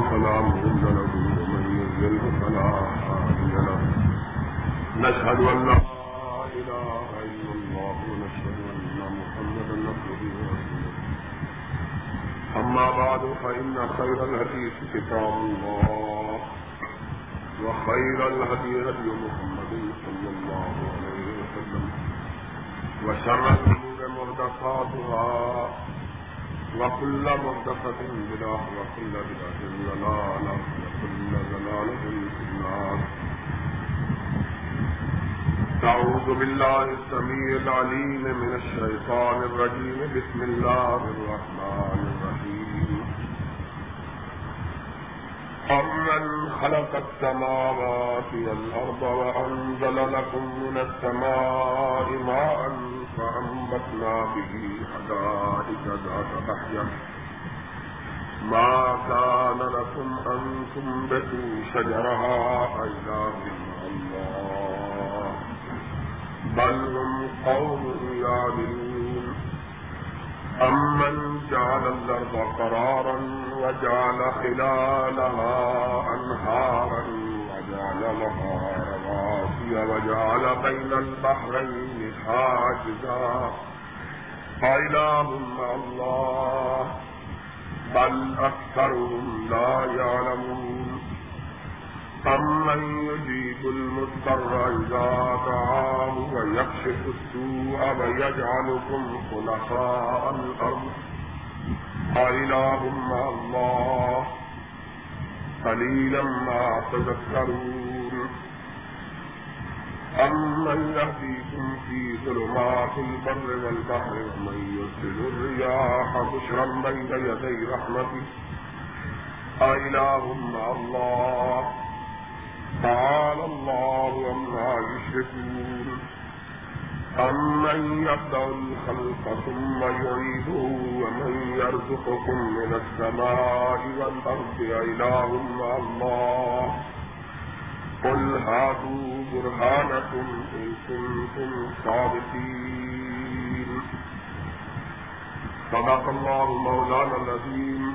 فلا مضل له ومن يضلل فلا هادي له نشهد أن لا إله إلا الله ونشهد أن محمدا عبده ورسوله. أما بعد، فإن خير الحديث كتاب الله وخير الهدي هدي محمد صلى الله عليه وسلم. وشر الأمور محدثاتها. وكل محدثة بدعة وكل بدعة ضلالة وكل ضلالة في النار. أعوذ بالله السميع العليم من الشيطان الرجيم. بسم الله الرحمن الرحيم. أمن خلق السماوات والأرض وأنزل لكم من السماء ماء فأنبتنا به حدائق ذات بحية ما كان لكم أن تنبتوا شجرها إلا من الله. بل هم قوم يعملون. أمن جعل الأرض قرارا وجعل خلالها أنهارا وجعل لها رواسي وجعل بين البحرين حاجزا فإله مع الله بل أكثرهم لا يعلمون. أمن يجيب المضطر إذا دعاه ويكشف السوء ويجعلكم خلفاء الأرض. أإله مع الله قليلا ما تذكرون. أمن من يهديكم في ظلمات البر والبحر ومن يرسل الرياح بشرا بين يدي رحمته أإله مع الله تعالى الله عما يشركون أمن يبدأ الخلق ثم يعيده ومن يرزقكم من السماء والأرض إله مع الله قل هاتوا برهانكم إن كنتم صادقين صدق الله مولانا العظيم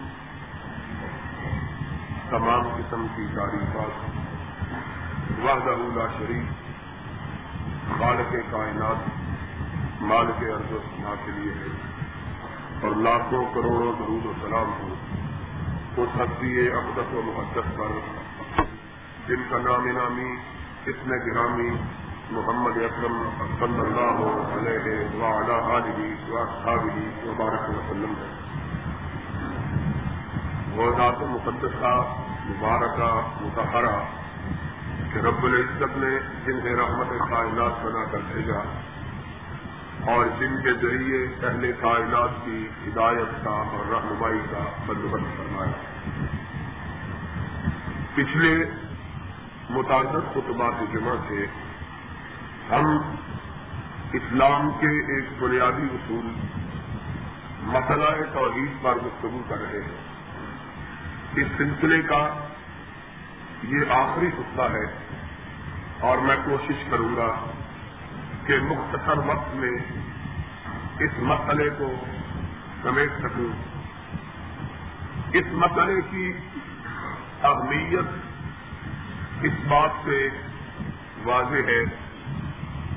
تمام قسم کی تعریفات وحدہ لا شریف خالق کائنات مالک ارض و سما کے لیے ہے اور لاکھوں کروڑوں درود و سلام ہو اس حسبی ابدت و محدت پر جن کا نام نامی اسم گرامی محمد اکرم صلی اللہ علیہ وعلا علیہ وصحابہ وبارک وسلم ہے وہ ذات مقدسہ، مبارکہ متحرہ کہ رب العزت نے جنہیں رحمت کائنات بنا کر بھیجا اور جن کے ذریعے پہلے کائنات کی ہدایت کا اور رہنمائی کا بندوبست فرمایا۔ پچھلے متعدد خطبات جمع سے ہم اسلام کے ایک بنیادی اصول، مسئلہ توحید پر گفتگو کر رہے ہیں۔ اس سلسلے کا یہ آخری حصہ ہے اور میں کوشش کروں گا کہ مختصر وقت میں اس مسئلے کو سمیٹ سکوں۔ اس مسئلے کی اہمیت اس بات سے واضح ہے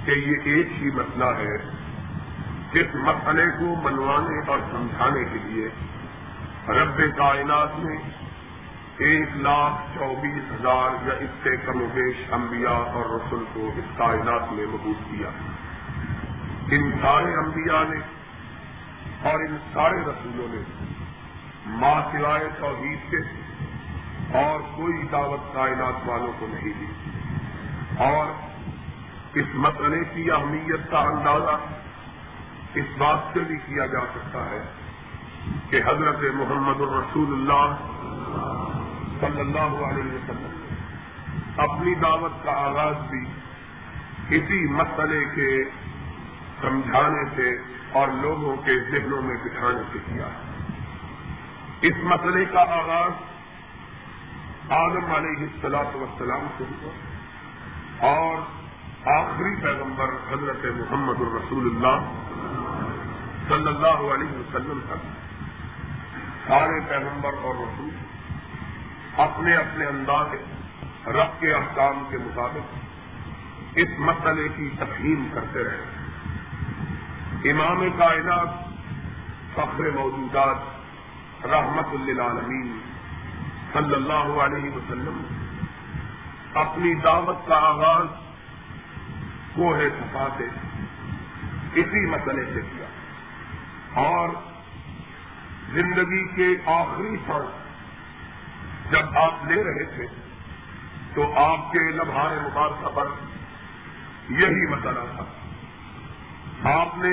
کہ یہ ایک ہی مسئلہ ہے جس مسئلے کو منوانے اور سمجھانے کے لیے رب کائنات نے ایک لاکھ چوبیس ہزار یا اس سے کم و بیش انبیاء اور رسول کو اس کائنات میں مبوس کیا۔ ان سارے انبیاء نے اور ان سارے رسولوں نے ماں سوائے توحید کے اور کوئی دعوت کائنات والوں کو نہیں دی۔ اور اس مسئلے کی اہمیت کا اندازہ اس بات سے بھی کیا جا سکتا ہے کہ حضرت محمد الرسول اللہ صلی اللہ علیہ وسلم اپنی دعوت کا آغاز بھی اسی مسئلے کے سمجھانے سے اور لوگوں کے ذہنوں میں بٹھانے سے کیا۔ ہے اس مسئلے کا آغاز آدم علیہ السلاط وسلام سے ہوا۔ اور آخری پیغمبر حضرت محمد الرسول اللہ صلی اللہ علیہ وسلم تک سارے پیغمبر اور رسول اپنے اپنے انداز رب کے احکام کے مطابق اس مسئلے کی تفہیم کرتے رہے۔ امام کائنات فخر موجودات رحمت للعالمین صلی اللہ علیہ وسلم، اپنی دعوت کا آغاز کوہ صفا سے اسی مسئلے سے کیا۔ اور زندگی کے آخری سال جب آپ لے رہے تھے، تو آپ کے لمحان مبارکہ پر یہی مسئلہ تھا۔ آپ نے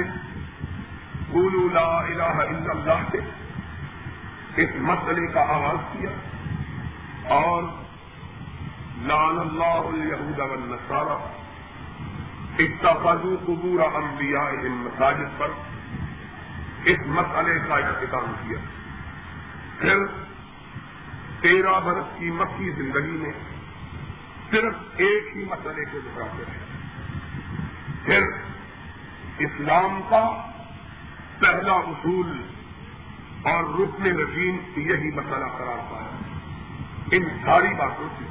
لا الہ الا اللہ سے اس مسئلے کا آغاز کیا۔ اور لال اللہ الہود والنصارہ اتخذوا قبور انبیاء ان مساجد پر اس مسئلے کا اختتام کیا۔ پھر تیرہ برس کی مکی زندگی میں صرف ایک ہی مسئلے کو دکھاتے ہیں۔ پھر اسلام کا پہلا اصول اور رکن نظیم یہی مسئلہ قرار پایا۔ ان ساری باتوں سے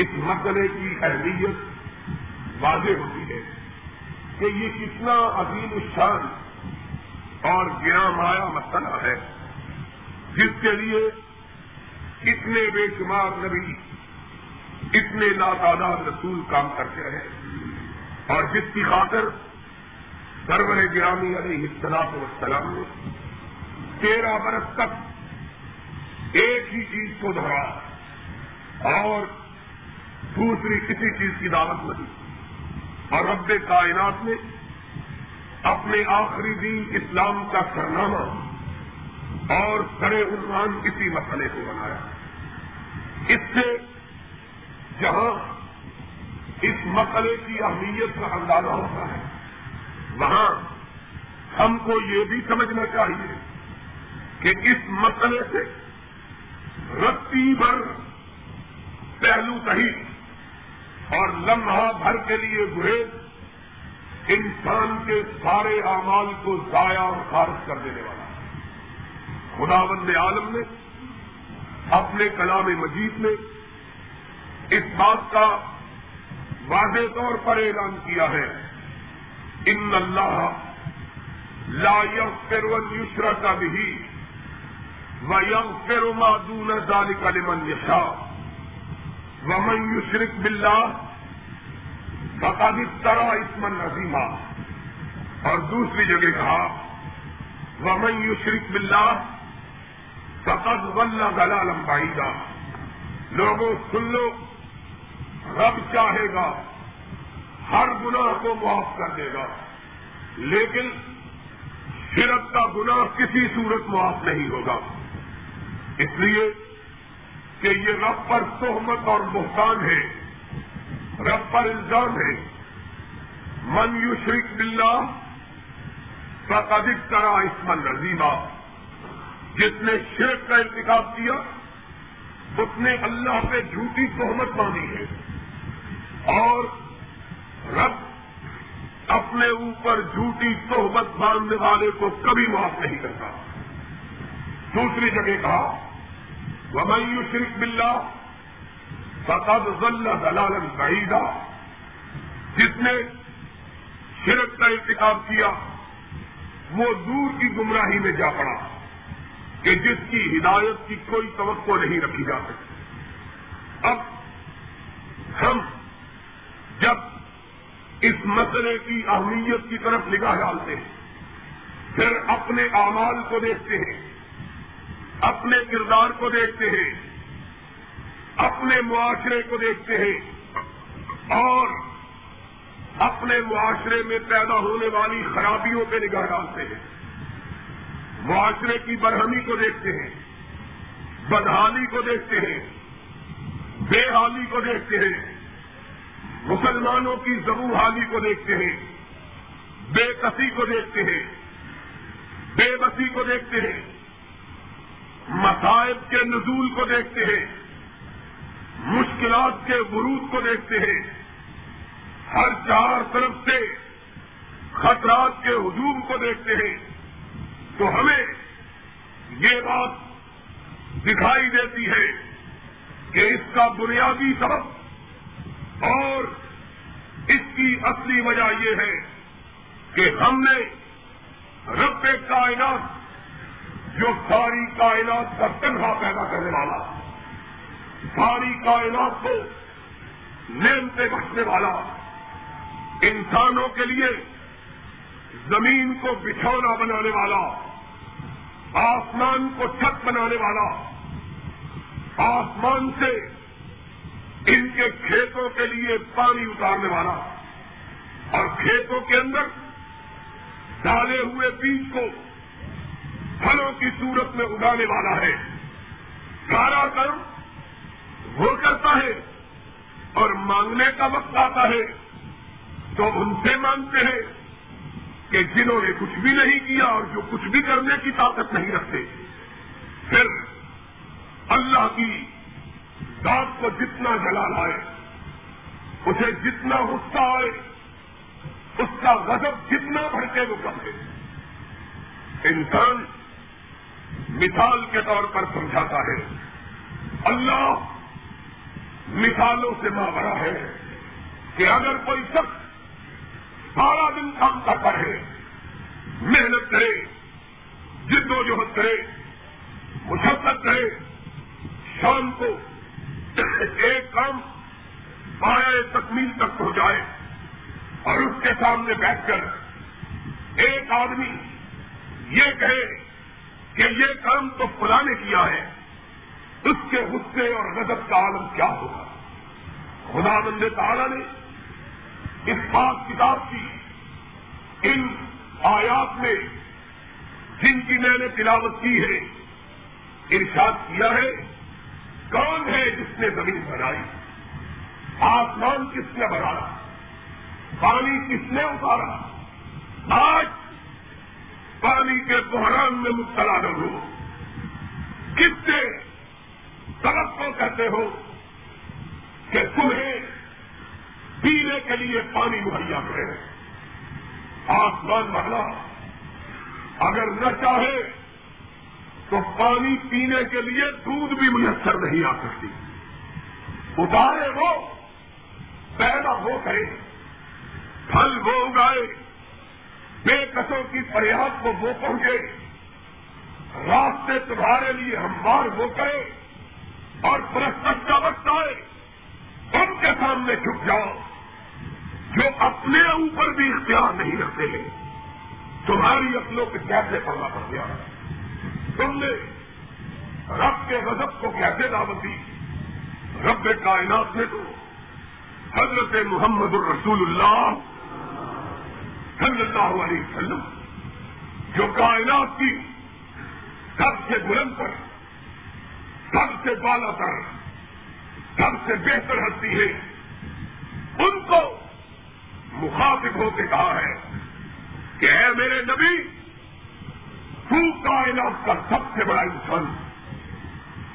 اس مسئلے کی اہمیت واضح ہوتی ہے کہ یہ کتنا عظیم الشان اور گرا مایا مسئلہ ہے، جس کے لیے اتنے بے شمار نبی، اتنے لاتعداد رسول کام کرتے ہیں اور جس کی خاطر سرور گرامی علیہ السلام وسلام نے تیرہ برس تک ایک ہی چیز کو دہرا اور دوسری کسی چیز کی دعوت نہیں۔ اور رب کائنات نے اپنے آخری دین اسلام کا سرنامہ اور سرے عنوان کسی مسئلے کو بنایا۔ اس سے جہاں اس مسئلے کی اہمیت کا اندازہ ہوتا ہے، وہاں ہم کو یہ بھی سمجھنا چاہیے کہ اس مسئلے سے رتی بھر پہلو صحیح اور لمحہ بھر کے لیے گریز انسان کے سارے اعمال کو ضائع اور خارج کر دینے والا۔ خدا بند عالم نے، اپنے کلام مجید میں اس بات کا واضح طور پر اعلان کیا ہے۔ ان اللہ لا یغفر یسرا کا بھی و یم فیرو معدون ذالک لمن یشاء ومن یشرک باللہ فقد طرح اسمن نظیمہ اور دوسری جگہ کہا، ومن یشرک باللہ فقد ولہ گلا لمبائی گا لوگوں، سن لو، رب چاہے گا، ہر گناہ کو معاف کر دے گا، لیکن شرک کا گناہ کسی صورت معاف نہیں ہوگا۔ اس لیے کہ یہ رب پر تہمت اور بہتان ہے، رب پر الزام ہے۔ من یو شریک بلّہ ادھک طرح اسمن نظیمہ جس نے شرک کا انتخاب کیا، اس نے اللہ پہ جھوٹی تہمت باندھی ہے۔ اور رب اپنے اوپر جھوٹی تہمت باندھنے والے کو کبھی معاف نہیں کرتا۔ دوسری جگہ کہا ومن شرک بلّہ فقد ظل دلال بعیدہ جس نے شرک کا انتخاب کیا، وہ دور کی گمراہی میں جا پڑا کہ جس کی ہدایت کی کوئی توقع نہیں رکھی جا سکتی۔ اب ہم جب اس مسئلے کی اہمیت کی طرف نگاہ ڈالتے ہیں، پھر اپنے اعمال کو دیکھتے ہیں۔ اپنے کردار کو دیکھتے ہیں، اپنے معاشرے کو دیکھتے ہیں اور اپنے معاشرے میں پیدا ہونے والی خرابیوں پہ نگاہ ڈالتے ہیں۔ معاشرے کی برہمی کو دیکھتے ہیں، بدحالی کو دیکھتے ہیں، بے حالی کو دیکھتے ہیں۔ مسلمانوں کی زبو حالی کو دیکھتے ہیں، بے کسی کو دیکھتے ہیں، بے بسی کو دیکھتے ہیں۔ مصائب کے نزول کو دیکھتے ہیں، مشکلات کے ورود کو دیکھتے ہیں۔ ہر چار طرف سے خطرات کے ہجوم کو دیکھتے ہیں۔ تو ہمیں یہ بات دکھائی دیتی ہے کہ اس کا بنیادی سبب اور اس کی اصلی وجہ یہ ہے کہ ہم نے رب کائنات جو ساری کائنات کا تنہا پیدا کرنے والا، ساری کائنات کو نیم سے بچنے والا، انسانوں کے لیے زمین کو بچھونا بنانے والا، آسمان کو چھت بنانے والا، آسمان سے ان کے کھیتوں کے لیے پانی اتارنے والا اور کھیتوں کے اندر ڈالے ہوئے بیج کو پھلوں کی صورت میں اگانے والا ہے۔ سارا کرم وہ کرتا ہے اور مانگنے کا وقت آتا ہے تو ان سے مانگتے ہیں کہ جنہوں نے کچھ بھی نہیں کیا اور جو کچھ بھی کرنے کی طاقت نہیں رکھتے۔ پھر اللہ کی ذات کو جتنا جلال آئے، اسے جتنا غصہ آئے، اس کا غضب جتنا بڑھتے وہ کم ہے۔ انسان مثال کے طور پر سمجھاتا ہے۔ اللہ مثالوں سے ماورا ہے کہ اگر کوئی شخص سارا دن کام کرتا رہے محنت کرے، جد و جہد کرے، مشقت کرے، شام کو ایک کام پائے تکمیل تک پہنچائے اور اس کے سامنے بیٹھ کر ایک آدمی یہ کہے کہ یہ کام تو خدا نے کیا ہے؟ اس کے غصے اور غضب کا عالم کیا ہوگا؟ خدا بند تعالیٰ نے اس بات کتاب کی ان آیات میں جن کی میں نے تلاوت کی ہے، ارشاد کیا ہے، کون ہے جس نے زمین بنائی؟ آسمان کس نے بنایا؟ پانی کس نے اتارا؟ آج پانی کے بحران میں مبتلا نہ ہو۔ کس سے طرف کو کہتے ہو کہ تمہیں پینے کے لیے پانی مہیا کرے۔ آسمان والا، اگر نہ چاہے تو پانی پینے کے لیے دودھ بھی میسر نہیں آ سکتی۔ اتارے وہ، پیدا ہو کرے۔ پھل وہ اگائے۔ بے قصوں کی فریاد کو وہ پہنچے راستے تمہارے لیے ہموار وہ کرے اور پرست کا وقت آئے ان کے سامنے جھک جاؤ، جو اپنے اوپر بھی اختیار نہیں رکھتے ہیں۔ تمہاری اپنوں کے کیسے پڑنا پڑ گیا؟ تم نے رب کے غضب کو کیسے دعوت دی؟ رب کائنات نے تو حضرت محمد الرسول اللہ صلی اللہ علیہ وسلم، جو کائنات کی سب سے بلند پر، سب سے بالا تر سب سے بہتر ہستی ہے، ان کو مخاطب ہو کے کہا ہے کہ اے میرے نبی، تو کائنات کا سب سے بڑا انسان،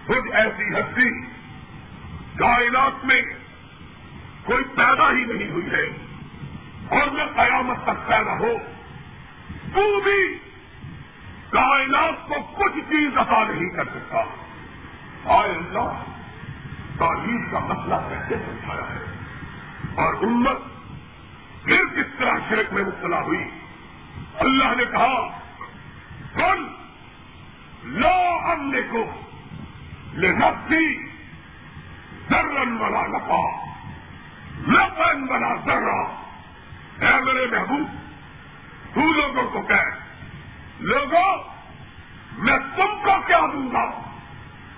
خود ایسی ہستی، کائنات میں کوئی پیدا ہی نہیں ہوئی ہے۔ اور نہ قیامت تک پیدا ہو تو بھی کائنات کو کچھ چیز عطا نہیں کر سکتا۔ آئے اللہ، تعلیم کا مسئلہ کیسے سمجھایا ہے؟ اور امت پھر کس طرح شرک میں مبتلا ہوئی؟ اللہ نے کہا کل لو ہم نے کو لنفسی ذرن والا نفا لفن والا ذرا۔ اے میرے محبوب؟ تو لوگوں کو کہ لوگوں، میں تم کو کیا دوں گا؟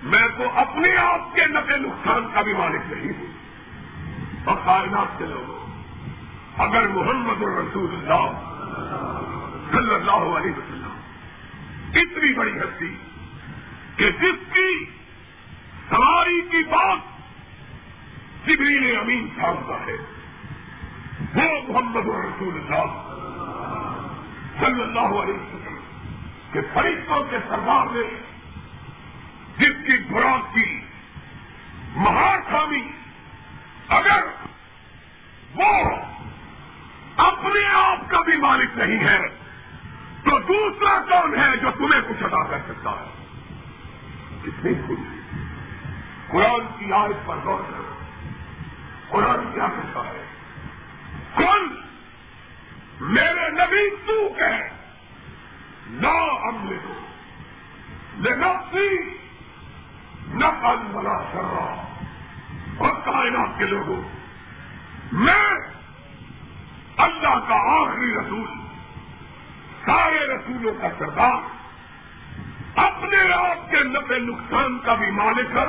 میں تو اپنے آپ کے نفے نقصان کا بھی مالک نہیں ہوں۔ اور کائنات کے لوگوں، اگر محمد الرسول اللہ صلی اللہ علیہ وسلم اتنی بڑی ہستی کہ جس کی سواری کی بات جبریل امین سانتا ہے وہ محمد الرسول اللہ صلی اللہ علیہ وسلم کے فرشتوں کے سردار نے جس کی خوراک کی مہار خامی اگر وہ اپنے آپ کا بھی مالک نہیں ہے، تو دوسرا کون ہے جو تمہیں کچھ ادا کر سکتا ہے؟ کتنی خوش قرآن کی آیت پر غور کرو۔ قرآن کیا کہتا ہے؟ کون؟ میرے نبی تو کہ نہ عملے کو لنفسی نقل بنا کر رہا اور کائنات کے لوگوں، میں اللہ کا آخری رسول، سارے رسولوں کا سردار، اپنے آپ کے نفع نقصان کا بھی مالک ہے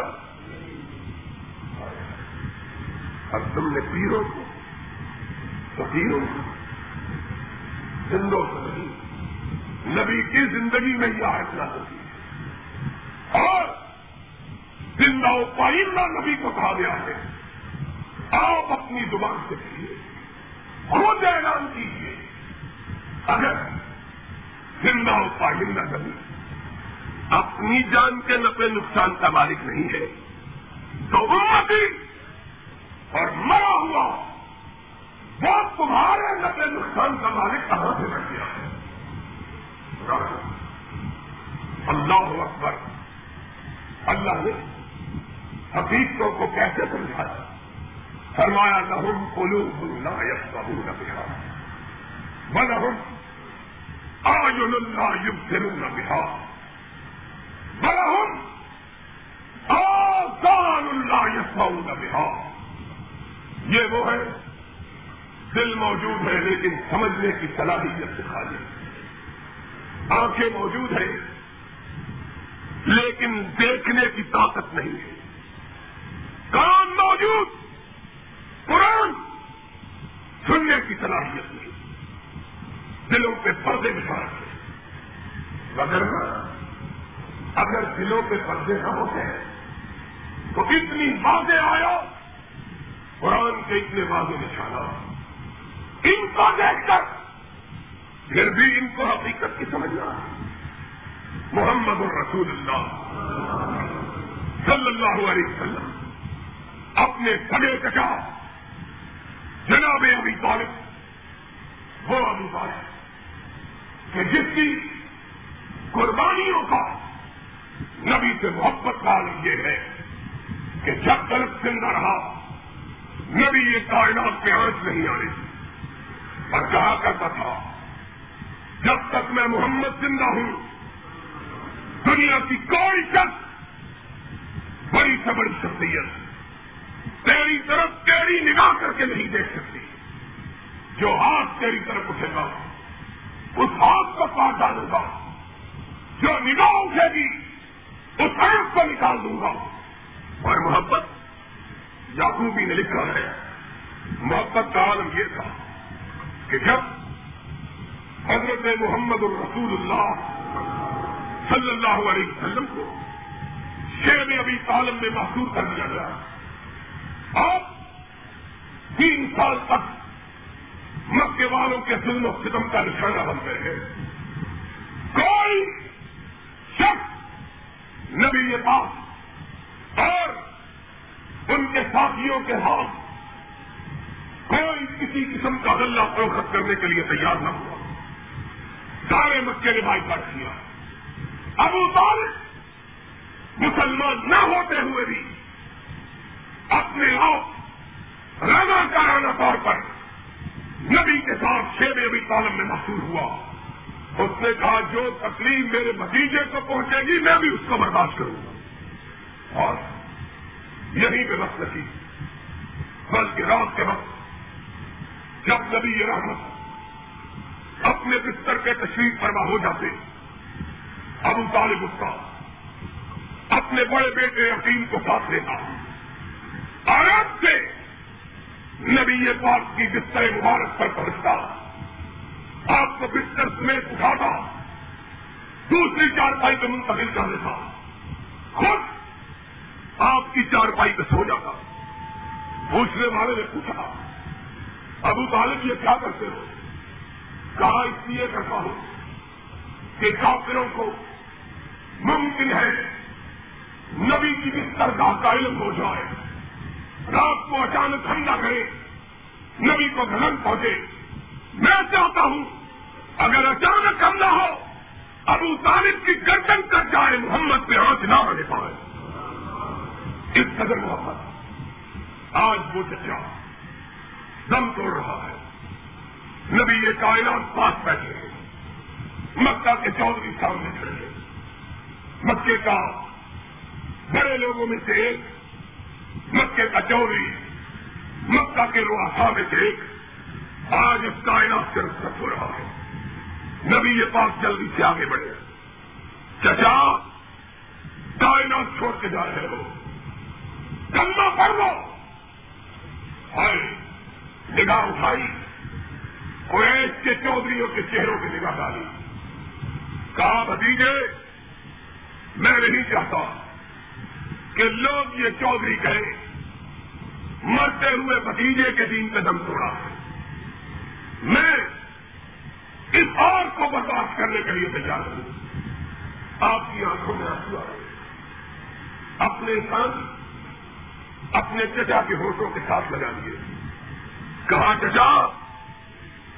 اور تم نے پیروں کو فقیروں کو زندوں کو نہیں۔ نبی کی زندگی میں یہ آئٹنا ہوتی ہے اور زندہ و پائندہ نبی کو کہا گیا ہے، آپ اپنی زبان سے کہیے، خود اعلان کیجیے، اگر زندہ و پائندہ نبی اپنی جان کے نفع نقصان کا مالک نہیں ہے، تو امتی اور مرا ہوا وہ تمہارے نفع نقصان کا مالک کہاں سے بن گیا ہے اللہ اکبر۔ اللہ نے حقیقتوں کو کیسے سمجھایا؟ فرمایا، لہم قلوب لا يفقهون بها۔ ولہم آیون لا يبصرون بها۔ ولہم آذان لا يسمعون بها۔ یہ وہ ہے دل موجود ہے لیکن سمجھنے کی صلاحیت سے خالی آنکھیں موجود ہیں، لیکن دیکھنے کی طاقت نہیں ہے۔ کان موجود، قرآن سننے کی صلاحیت نہیں۔ دلوں پہ پردے بچھا رکھے مگر ہاں، اگر دلوں پہ پردے نہ ہوتے ہیں تو اتنی واضح آیا، قرآن کے اتنے واضح نشانہ ان کو دیکھ کر پھر بھی ان کو حقیقت کی سمجھنا ہے محمد الرسول اللہ صلی اللہ علیہ وسلم اپنے سگے کٹا جناب ابھی طالب، وہ ابھی طالب کہ جس کی قربانیوں کا نبی سے محبت کا یہ ہے کہ جب تک زندہ رہا، نبی یہ کائنات پہ آنچ نہیں آ رہی اور کہا کرتا تھا، جب تک میں محمد زندہ ہوں، دنیا کی کوئی شخص بڑی سے بڑی شخصیت تیری طرف تیری نگاہ کر کے نہیں دیکھ سکتی۔ جو ہاتھ تیری طرف اٹھے گا، اس ہاتھ کو کاٹ ڈالوں گا۔ جو نگاہ اٹھے گی، اس آنکھ کو نکال دوں گا۔ اور محبت یاقوبی نے لکھا ہے، محبت کا عالم یہ تھا کہ جب حضرت محمد الرسول اللہ صلی اللہ علیہ وسلم کو شیر ابھی تعلم میں محسوس کر دیا گیا۔ آپ تین سال تک مکے والوں کے ظلم و ستم کا نشانہ بن گئے ہیں۔ کوئی شخص نبی کے پاس اور ان کے ساتھیوں کے ہاتھ ہاں، کوئی کسی قسم کا غلہ فروخت کرنے کے لیے تیار نہ ہوا۔ سارے مکے نے بائی کاٹ کیا۔ ابو طالب مسلمان نہ ہوتے ہوئے بھی اپنے آپ رضا کارانہ طور پر نبی کے ساتھ شیر ابھی تعلم میں محسوس ہوا۔ اس نے کہا، جو تکلیف میرے بھتیجے کو پہنچے گی، میں بھی اس کو برداشت کروں گا۔ اور یہیں پہ بس رکھی بلکہ رات کے وقت جب نبی یہ رحمت اپنے بستر کے تشریف فرما ہو جاتے۔ ابو طالب اس کا اپنے بڑے بیٹے یقین کو ساتھ لیتا۔ آرام سے نبی پاک کی بستر مبارک پر پہنچتا۔ آپ کو بستر سمیت اٹھاتا۔ دوسری چارپائی پہ منتقل کر دیتا خود آپ کی چارپائی پہ سو جاتا۔ پوچھنے والے نے پوچھا ابو طالب یہ کیا کرتے ہو کہا، اس لیے کرتا ہوں کہ کافروں کو ممکن ہے نبی کی بستر کا علم ہو جائے، رات کو اچانک حملہ کرے، نبی کو گھن پہنچے۔ میں چاہتا ہوں، اگر اچانک حملہ ہو، ابو طالب کی گردن کر جائے، محمد پہ ہاتھ نہ آنے پائے۔ اس قدر محبت، آج وہ چچا دم توڑ رہا ہے۔ نبی یہ کائنات پاس بیٹھے ہیں۔ مکہ کے چودھری سامنے کھڑے ہیں۔ مکے کا بڑے لوگوں میں سے ایک، مکے کا چودھری، مکہ کے روحا میں سے ایک۔ آج اس کائنات سے رخصت ہو رہا ہے۔ نبی یہ پاس جلدی سے آگے بڑھے۔ چچا، کائنات چھوڑ کے جا رہے ہو۔ کلمہ پڑھ لو ہائے! نگاہ اٹھائی، قریش کے چودھریوں کے چہروں کی نگاہ ڈالی۔ کہا، بھتیجے، میں نہیں چاہتا کہ لوگ یہ چودھری کہیں، مرتے ہوئے بھتیجے کے دین پہ دم توڑا۔ میں اس اور کو برداشت کرنے کے لیے تیار ہوں۔ آپ کی آنکھوں میں آنسو آئے اپنے سن اپنے چچا کے ہوٹوں کے ساتھ لگا دیے۔ کہا، چچا،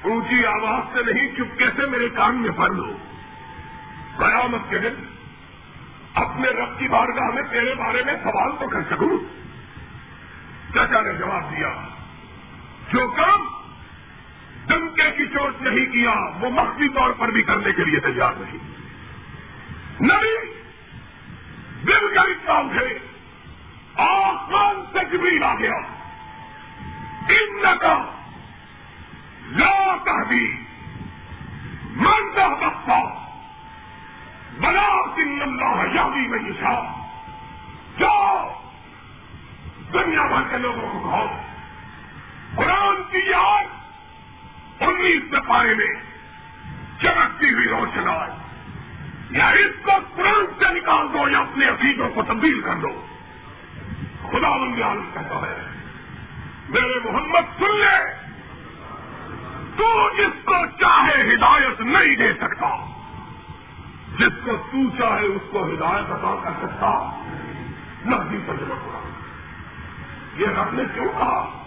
اونچی آواز سے نہیں چپکے سے میرے کان میں پڑ لو؟ قیامت کے دن اپنے رب کی بارگاہ میں تیرے بارے میں سوال تو کر سکوں؟ چچا نے جواب دیا، جو کام دمکے کی چوٹ نہیں کیا، وہ مخفی طور پر بھی کرنے کے لیے تیار نہیں۔ نبی، دل کا کام ہے، آسمان سے جبریل آ گیا۔ ان کا لا تحبی منگا بخا بلا سن اللہ یادی میں شاہ جاؤ دنیا بھر کے لوگوں کو کھاؤ قرآن کی یاد انیس سپارے میں چمکتی ہوئی روشن یا اس کو قرآن سے نکال دو یا اپنے عقیدوں کو تبدیل کر دو خدا عالم کہتا ہے میرے محمد سن لے۔ تو جس کو چاہے ہدایت نہیں دے سکتا۔ جس کو تو چاہے اس کو ہدایت عطا کر سکتا۔ نقدی تجربہ ہوا یہ رب نے کیوں کہا؟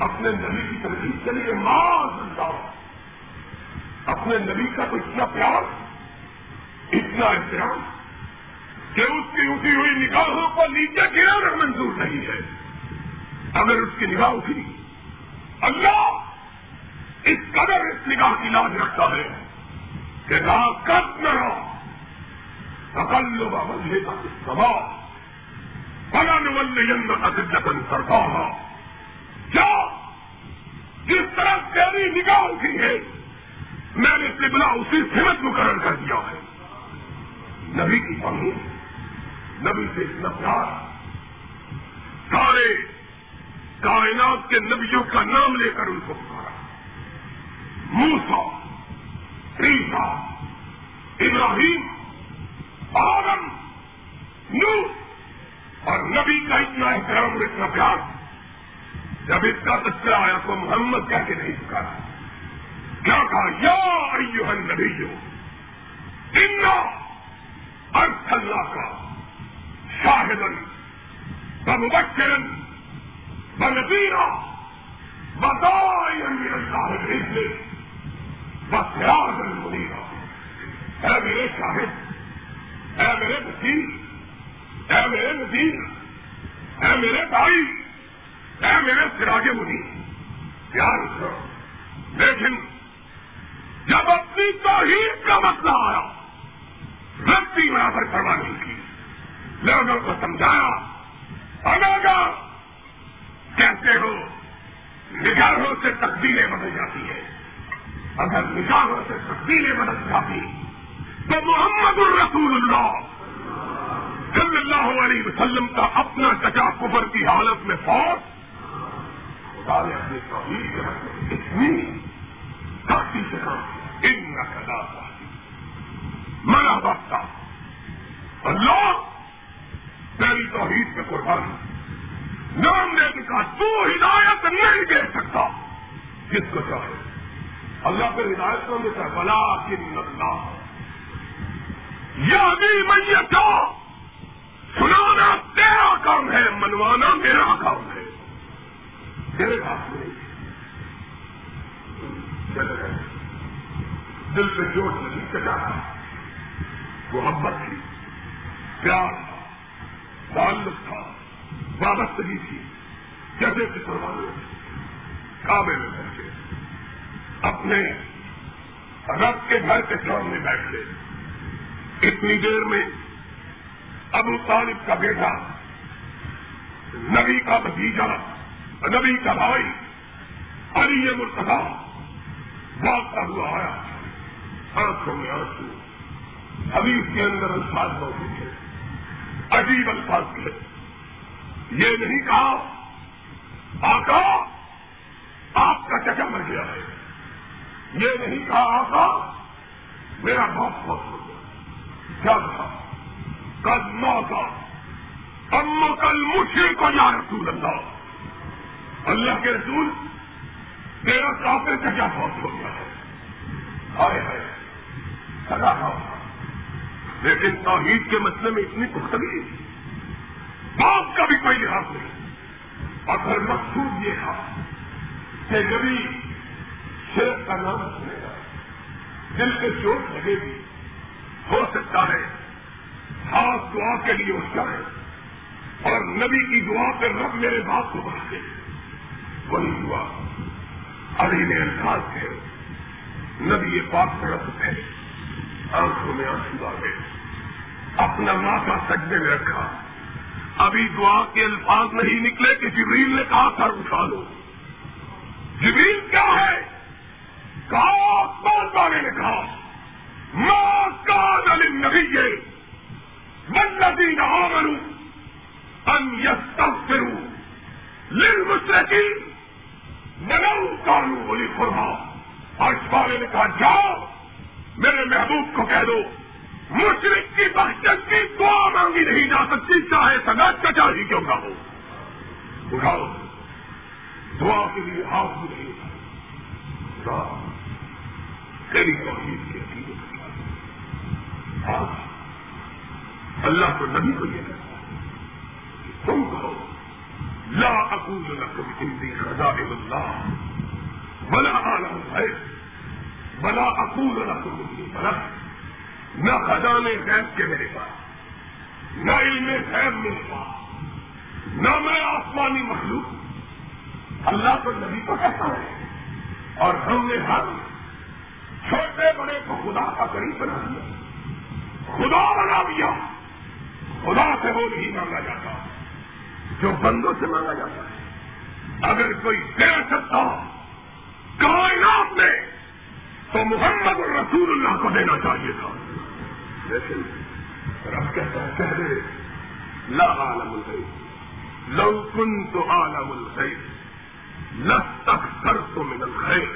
اپنے نبی کی تنقید کے لیے ماں سنتا اپنے نبی کا تو اتنا پیار، اتنا احترام کہ اس کی اٹھی ہوئی نگاہوں کو نیچے گرانا منظور نہیں ہے۔ اگر اس کی نگاہ اٹھی، اللہ اس قدر اس نگاہ کی لاج رکھتا ہے کہ کب نہ اکلو بابے کا سبا بلا نول اصل کرتا کیا جس طرح تیری نگاہ اٹھی ہے، میں نے قبلہ اسی سمت مقرر کر دیا ہے۔ نبی کی پانی نبی سے اتنا پیار سارے کائنات کے نبیوں کا نام لے کر ان کو پکارا۔ موسا ریسا ابراہیم آرم نو اور نبی کا اتنا احترام اور اتنا پیار، جب اس کا تذکرہ آیا تو محمد کہہ کے نہیں پکارا۔ کیا کہا؟ یا ایوہ النبیو انہ ارتھ اللہ کا شاہدن بمبکرن بنبیرا بدائی امیر اللہ بھیجنے بسیادن منیرا۔ اے میرے شاہد، اے میرے وکیل، اے میرے نذیر اے میرے بھائی، اے میرے سراج منی پیار کرو لیکن جب اپنی توحید کا مسئلہ آیا رتی برابر کروانے کی، لوگوں کو سمجھایا ادا کہتے ہو، نگاہوں سے تقدیریں بدل جاتی ہے اگر نگاہوں سے تقدیریں بدل جاتی، تو محمد الرسول اللہ صلی اللہ علیہ وسلم کا اپنا کچا کفر کی حالت میں فوج اپنی توحید اتنی سختی سے کام ان کا منع وقت اللہ، تیری توحید پہ قربان۔ نام نے کہا، تو ہدایت نہیں دے سکتا۔ کس کو چاہے۔ اللہ پہ ہدایت کو دیتا ہے، بلا کن اللہ۔ یہ بھی میت سنانا تیرا کام ہے، منوانا میرا کام ہے۔ تیرے ہاتھ میں چلے گئے دل پہ جوش نہیں چٹا محبت تھی، پیار تھا، تعلق تھا۔ وابستگی تھی۔ جیسے مسلمانوں کعبے میں بیٹھے اپنے رب کے گھر کے سامنے بیٹھ گئے اتنی دیر میں ابو طالب کا بیٹا، نبی کا بھتیجا، نبی کا بھائی، علی مرتبہ واقع ہوا آیا۔ آنکھوں میں آنسو۔ حبیب کے اندر الفاظ موجود ہے عجیب الفاظ کے یہ نہیں کہا۔ آقا، آپ کا چچا مر گیا۔ ہے یہ نہیں کہا، آقا، میرا باپ بہت ہو گیا۔ کیا کہا؟ کل ماں کا کل مشکل کو یا رسول اللہ۔ اللہ کے رسول تیرا کافی چچا بہت ہو گیا ہے۔ آئے ہے سدا لیکن توحید کے مسئلے میں اتنی پختگی۔ باپ کا بھی کوئی لحاظ نہیں۔ اور پھر مقصود یہ تھا کہ جبھی شیخ کا نام سنے گا۔ دل کے چوٹ لگے گی۔ ہو سکتا ہے خاص دعا کے لیے اٹھ جائے۔ اور نبی کی دعا پہ رب میرے باپ کو بچ دے وہی دعا ابھی نے الفاظ ہے نبی پاک طرف ہے آنکھوں میں آنسو آ گئے اپنا ماتھا سجدے میں رکھا۔ ابھی دعا کے الفاظ نہیں نکلے کہ جبریل نے کہا سر اٹھا لو۔ جبریل کیا ہے؟ کہا بال والے نے کہا ماں کا دل نہیں ہے من ندی نہ مروں ان یس کروں لل مسرتی منو کالو بولی فرما اور والے نے کہا، جاؤ، میرے محبوب کو کہہ دو۔ مشرق کی بخشت کی دعا مانگی نہیں جا سکتی، چاہے سگا چچا ہی کیوں نہ ہو۔ اٹھاؤ۔ دعا کے لیے ہاتھ بھی نہیں اٹھاؤ تیری توحید کی عقیدت آج اللہ کو نبی کو یہ کہتا ہے تم کہو، لا اقول لکم ہندی خدا اللہ۔ بلا عالم ہے۔ بلا اقول لکم ہندی بلا نہ خزان غیب کے میرے پاس، نہ علم غیب میرے پاس، نہ میں آسمانی مخلوق اللہ کو نبی کو کہتا ہے، اور ہم نے ہر چھوٹے بڑے کو خدا کا قریب بنا دیا خدا بنا دیا خدا سے وہ نہیں مانگا جاتا، جو بندوں سے مانگا جاتا ہے۔ اگر کوئی دے سکتا، کائنات میں تو محمد الرسول اللہ کو دینا چاہیے تھا۔ لیکن رب کہتا ہے، کہہ دے، لا عالم الغیب، لو کن تو عالم الغیب لس تک سر تو من الخیر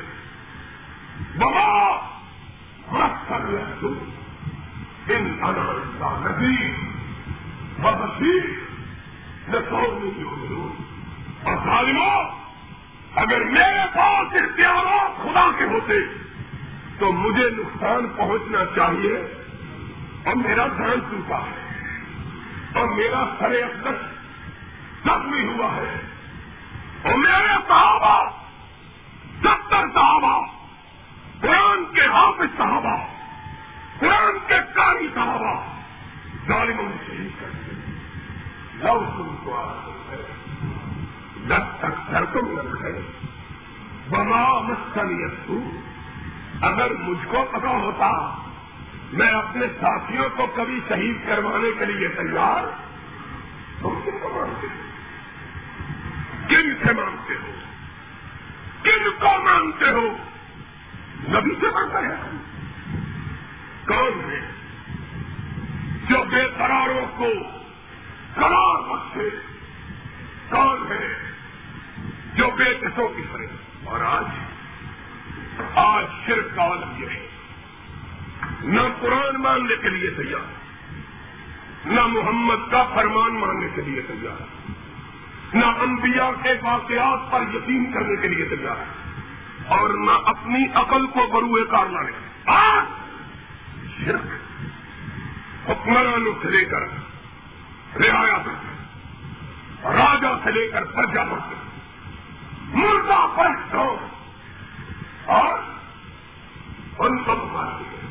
بابا مستر رسول ان انا نبی بشیر نہ سونے کی حضور اور ظالموں اگر میرے پاس اختیارات خدا کے ہوتے، تو مجھے نقصان پہنچنا چاہیے اور میرا دھیان ٹوٹا ہے اور میرا سر اقدس زخمی ہوا ہے اور میرے صحابہ ستر صحابہ، قرآن کے حافظ صحابہ، قرآن کے کاری صحابہ ظالموں نے شہید کر دیا لو تم کو جب تک سر تم لگ ہے بما مستنیت اگر مجھ کو پتا ہوتا میں اپنے ساتھیوں کو کبھی شہید کروانے کے لیے تیار تم کن کو مانگتے ہو؟ کن سے مانگتے ہو؟ کن کو مانگتے ہو؟ نبی سے مانگتا ہے کون ہے؟ جو بے قراروں کو قرار بخشے۔ کون ہے؟ جو بے قصوں کی کرے اور آج آج صرف کا یہ ہے۔ نہ قرآن ماننے کے لیے تیار نہ محمد کا فرمان ماننے کے لیے تیار نہ انبیاء کے واقعات پر یقین کرنے کے لیے تیار اور نہ اپنی عقل کو بروئے کار لانے شرک۔ حکمرانوں سے لے کر رعایا تک راجا سے لے کر پرجا تک مردہ پرستوں اور ان کو مارتے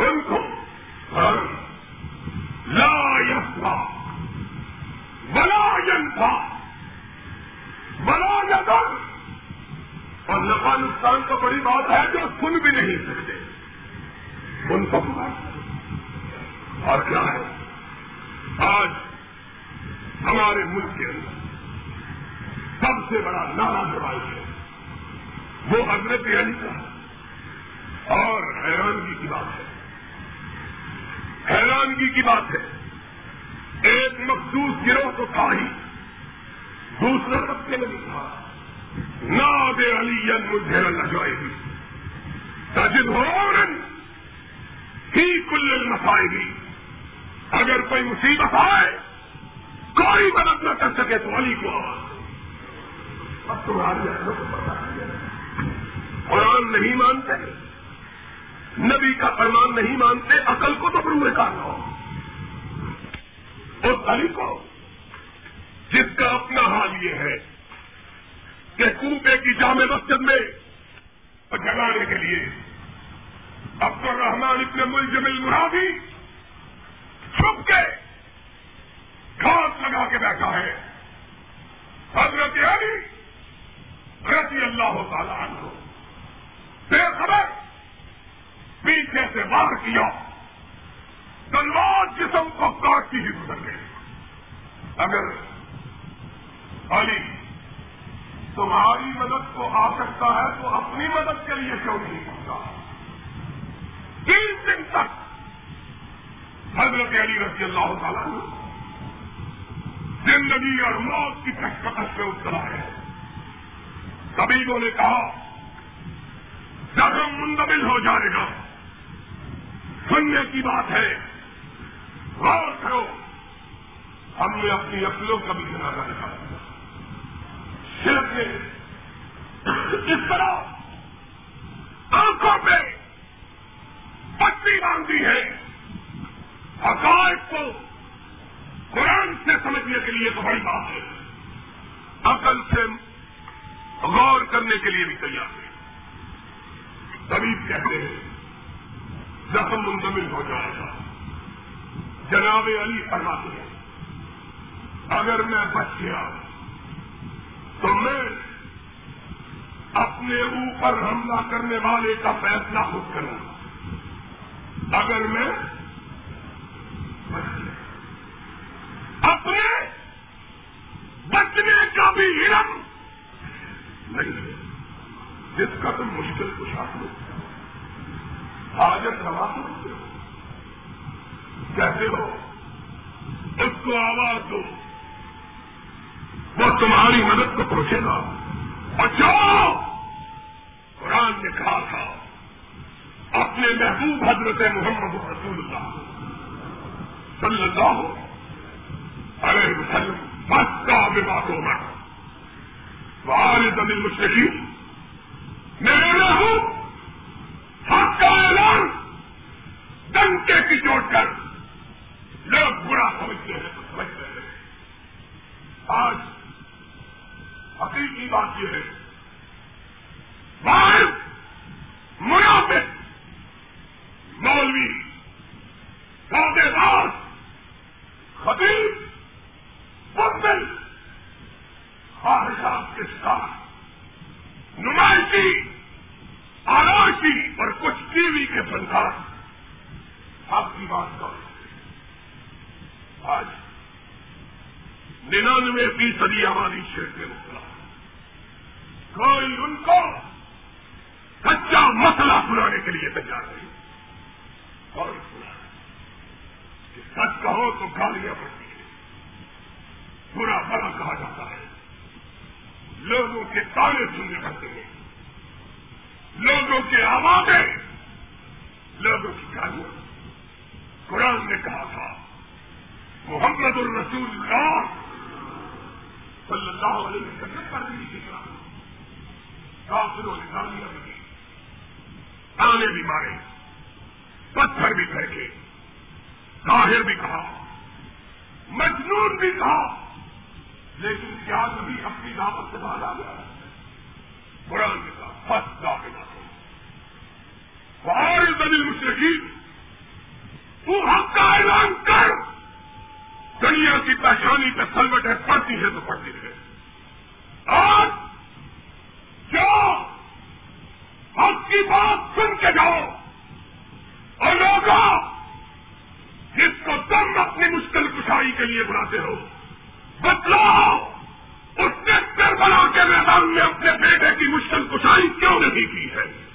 ان کو لا یسا بلا تھا بڑا نظر اور نفا نقصان کا بڑی بات ہے جو سن بھی نہیں سکتے۔ ان کو اور کیا ہے؟ آج ہمارے ملک کے اندر سب سے بڑا نارا جواب ہے۔ وہ حضرت علی کا اور حیرانگی کی بات ہے۔ حیرانگی کی بات ہے۔ ایک مخصوص گروہ تو تھا ہی۔ دوسرے طبقے میں بھی تھا۔ ناد علی مجھے لگائے گی۔ تجد ہو ہی کل مسائے اگر کوئی مصیبت آئے، کوئی مدد نہ کر سکے تو علی کو اب تمہارے قرآن نہیں مانتے۔ نبی کا فرمان نہیں مانتے، عقل کو تو پروے کا ہو اور علی کو، جس کا اپنا حال یہ ہے کہ کنبے کی جامع مسجد میں جگانے کے لیے عبد الرحمان ابن ملزم المرادی چھپ کے گھاس لگا کے بیٹھا ہے۔ حضرت علی رضی اللہ تعالیٰ عنہ۔ بے خبر پیچھے سے وار کیا تلوار جسم کو کاٹتی ہی گزر گئے۔ اگر علی تمہاری مدد کو آ سکتا ہے تو اپنی مدد کے لیے کیوں نہیں پہنچا؟ تین دن تک حضرت علی رضی اللہ تعالیٰ زندگی اور موت کی کشمکش سے اترا ہے۔ طبیبوں نے کہا، زخم منتبل ہو جائے گا۔ سننے کی بات ہے۔ غور کرو۔ ہم نے اپنی اپلوں کا بھی جنازہ دکھا صرف نے اس طرح آنکھوں پہ پٹی باندھی ہے۔ حقائق کو قرآن سے سمجھنے کے لیے تو بڑی بات ہے۔ عقل سے غور کرنے کے لیے بھی تیار ہے۔ طبیب کہتے ہیں۔ زخم منتمل ہو جائے گا۔ جناب علی فرماتے ہیں، اگر میں بچ گیا تو میں اپنے اوپر حملہ کرنے والے کا فیصلہ خود کروں اگر میں اپنے بچنے کا بھی علم نہیں ہے، جس کا تم مشکل کشا لو حاجت ہو کہتے ہو؟ اس کو آواز دو۔ وہ تمہاری مدد کو پہنچے گا۔ اور جو قرآن نے کہا تھا، اپنے محبوب حضرت محمد رسول اللہ صلی اللہ ارے وسلم بس کا باتوں میں بہار زمین مشرقی میرے محبوب حق کا اعلان ڈنکے کی چوٹ کر لوگ برا سمجھتے ہیں تو سمجھتے ہیں آج حقیقی بات یہ ہے باہر منافق مولوی پودے دار خطیب بدل خواہشات کے ساتھ نمائشی آرائشی اور کچھ ٹی وی کے فنکار آپ کی بات کر آج ننانوے فیصدی آبادی شیر میں مبتلا کوئی ان کو سچا مسئلہ سنانے کے لیے تیار نہیں اور کہ سچ کہو تو گالیاں پڑتی ہیں برا بڑا کہا جاتا ہے لوگوں کے تانے سننے پڑتے ہیں لوگوں کے آوازیں لوگوں کی گالیاں قرآن نے کہا تھا محمد الرسول اللہ صلی اللہ علیہ وسلم پر بھی دکھا کافروں نے گالیاں بھی تانے بھی مارے، پتھر بھی پھینکے ظاہر بھی کہا، مجنون بھی کہا، لیکن کیا نبی اپنی دعوت سے باہر آ گیا؟ قرآن نے کہا بس داخل باہر دلیل مشرقی تو حق کا اعلان کر۔ دنیا کی پہچانی پہ سلوٹ ہے پڑتی ہے تو آج جو حق کی بات سن کے جاؤ۔ اور لوگوں جس کو تم اپنی مشکل کشائی کے لیے بناتے ہو، بتلاؤ، اس نے سر بنا کے میدان میں اپنے بیٹے کی مشکل کشائی کیوں نہیں کی ہے؟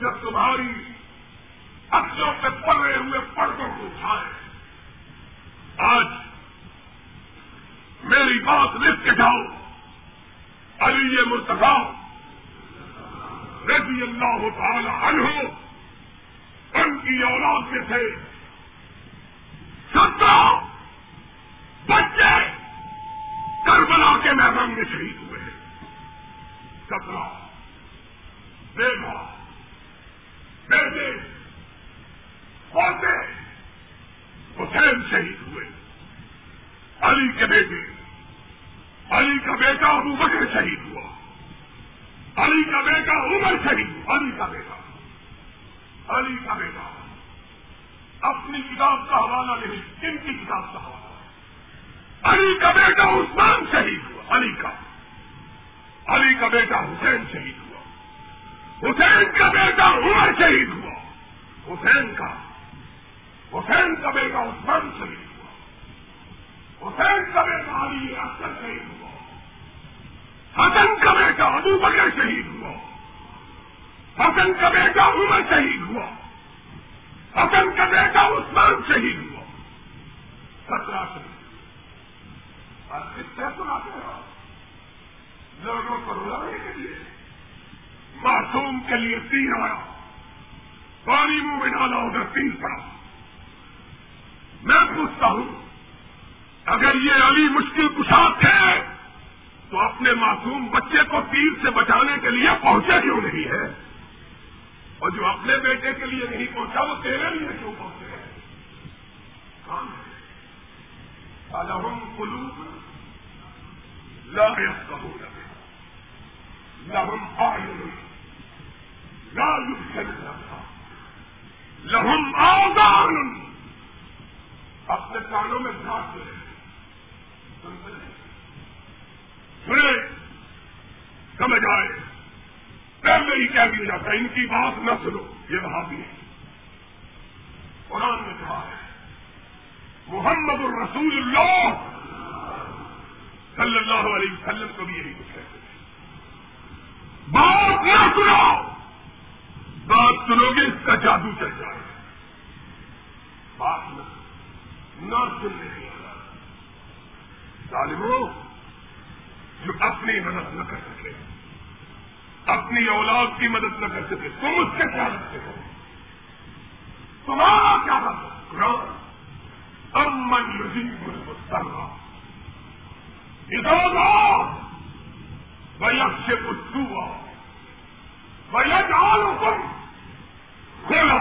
جب تمہاری اکثروں سے پڑے ہوئے پردوں کو اٹھائے، آج میری بات لکھ کے جاؤ۔ علی یہ رضی اللہ تعالی عنہ ان کی اولاد میں تھے۔ سترہ بچے کربلا کے میدان میں شہید ہوئے سترہ بیگا بیٹے پوتے حسین شہید ہوئے۔ علی کے بیٹے، علی کا بیٹا ابو بکر شہید ہوا۔ علی کا بیٹا عمر شہید ہوا۔ علی کا بیٹا۔ علی کا بیٹا۔ اپنی کتاب کا حوالہ نہیں کن کی کتاب کا حوالہ۔ علی کا بیٹا عثمان شہید ہوا، علی کا۔ علی کا بیٹا حسین شہید ہوا۔ حسین کا بیٹا عمر شہید ہوا۔ حسین کا۔ حسین کا بیٹا عثمان شہید ہوا۔ حسین کا بیٹا علی اکثر شہید ہوا۔ حسن کا بیٹا ابو بکر شہید ہوا۔ حسن کا بیٹا عمر شہید ہوا۔ حسن کا بیٹا عثمان شہید ہوا۔ سترہ شہید۔ اور کس طرح سناتے ہو لوگوں کو رلانے کے لیے، معصوم کے لیے تین آیا پانی منہ میں ڈالا ادھر تین پڑا میں پوچھتا ہوں اگر یہ علی مشکل کشاد ہے، تو اپنے معصوم بچے کو تیر سے بچانے کے لیے پہنچے کیوں نہیں ہے؟ اور جو اپنے بیٹے کے لیے نہیں پہنچا، وہ تیرے لیے کیوں پہنچے کام ہے؟ قلوب لہم کہو لگے لہم آئل لا يبسل لها لہم آزان اپنے کانوں میں گھاس دے سنے سمجھ آئے۔ پہلے ہی کہہ دیا جاتا ان کی بات نہ سنو۔ یہ وہاں بھی ہے۔ قرآن نے کہا ہے، محمد الرسول اللہ۔ صلی اللہ علیہ وسلم کو بھی یہی کچھ کہتے ہیں۔ بات نہ سنو۔ بات سنو گے، اس کا جادو چل جائے۔ بات نہ سننے ظالموں، جو اپنی مدد نہ کر سکے، اپنی اولاد کی مدد نہ کر سکے، تم اس سے کیا رکھتے ہو۔ تمہارا کیا قرآن، امن یزید مسترا ادھر ویک سے کچھ ویک آل حکم کھولا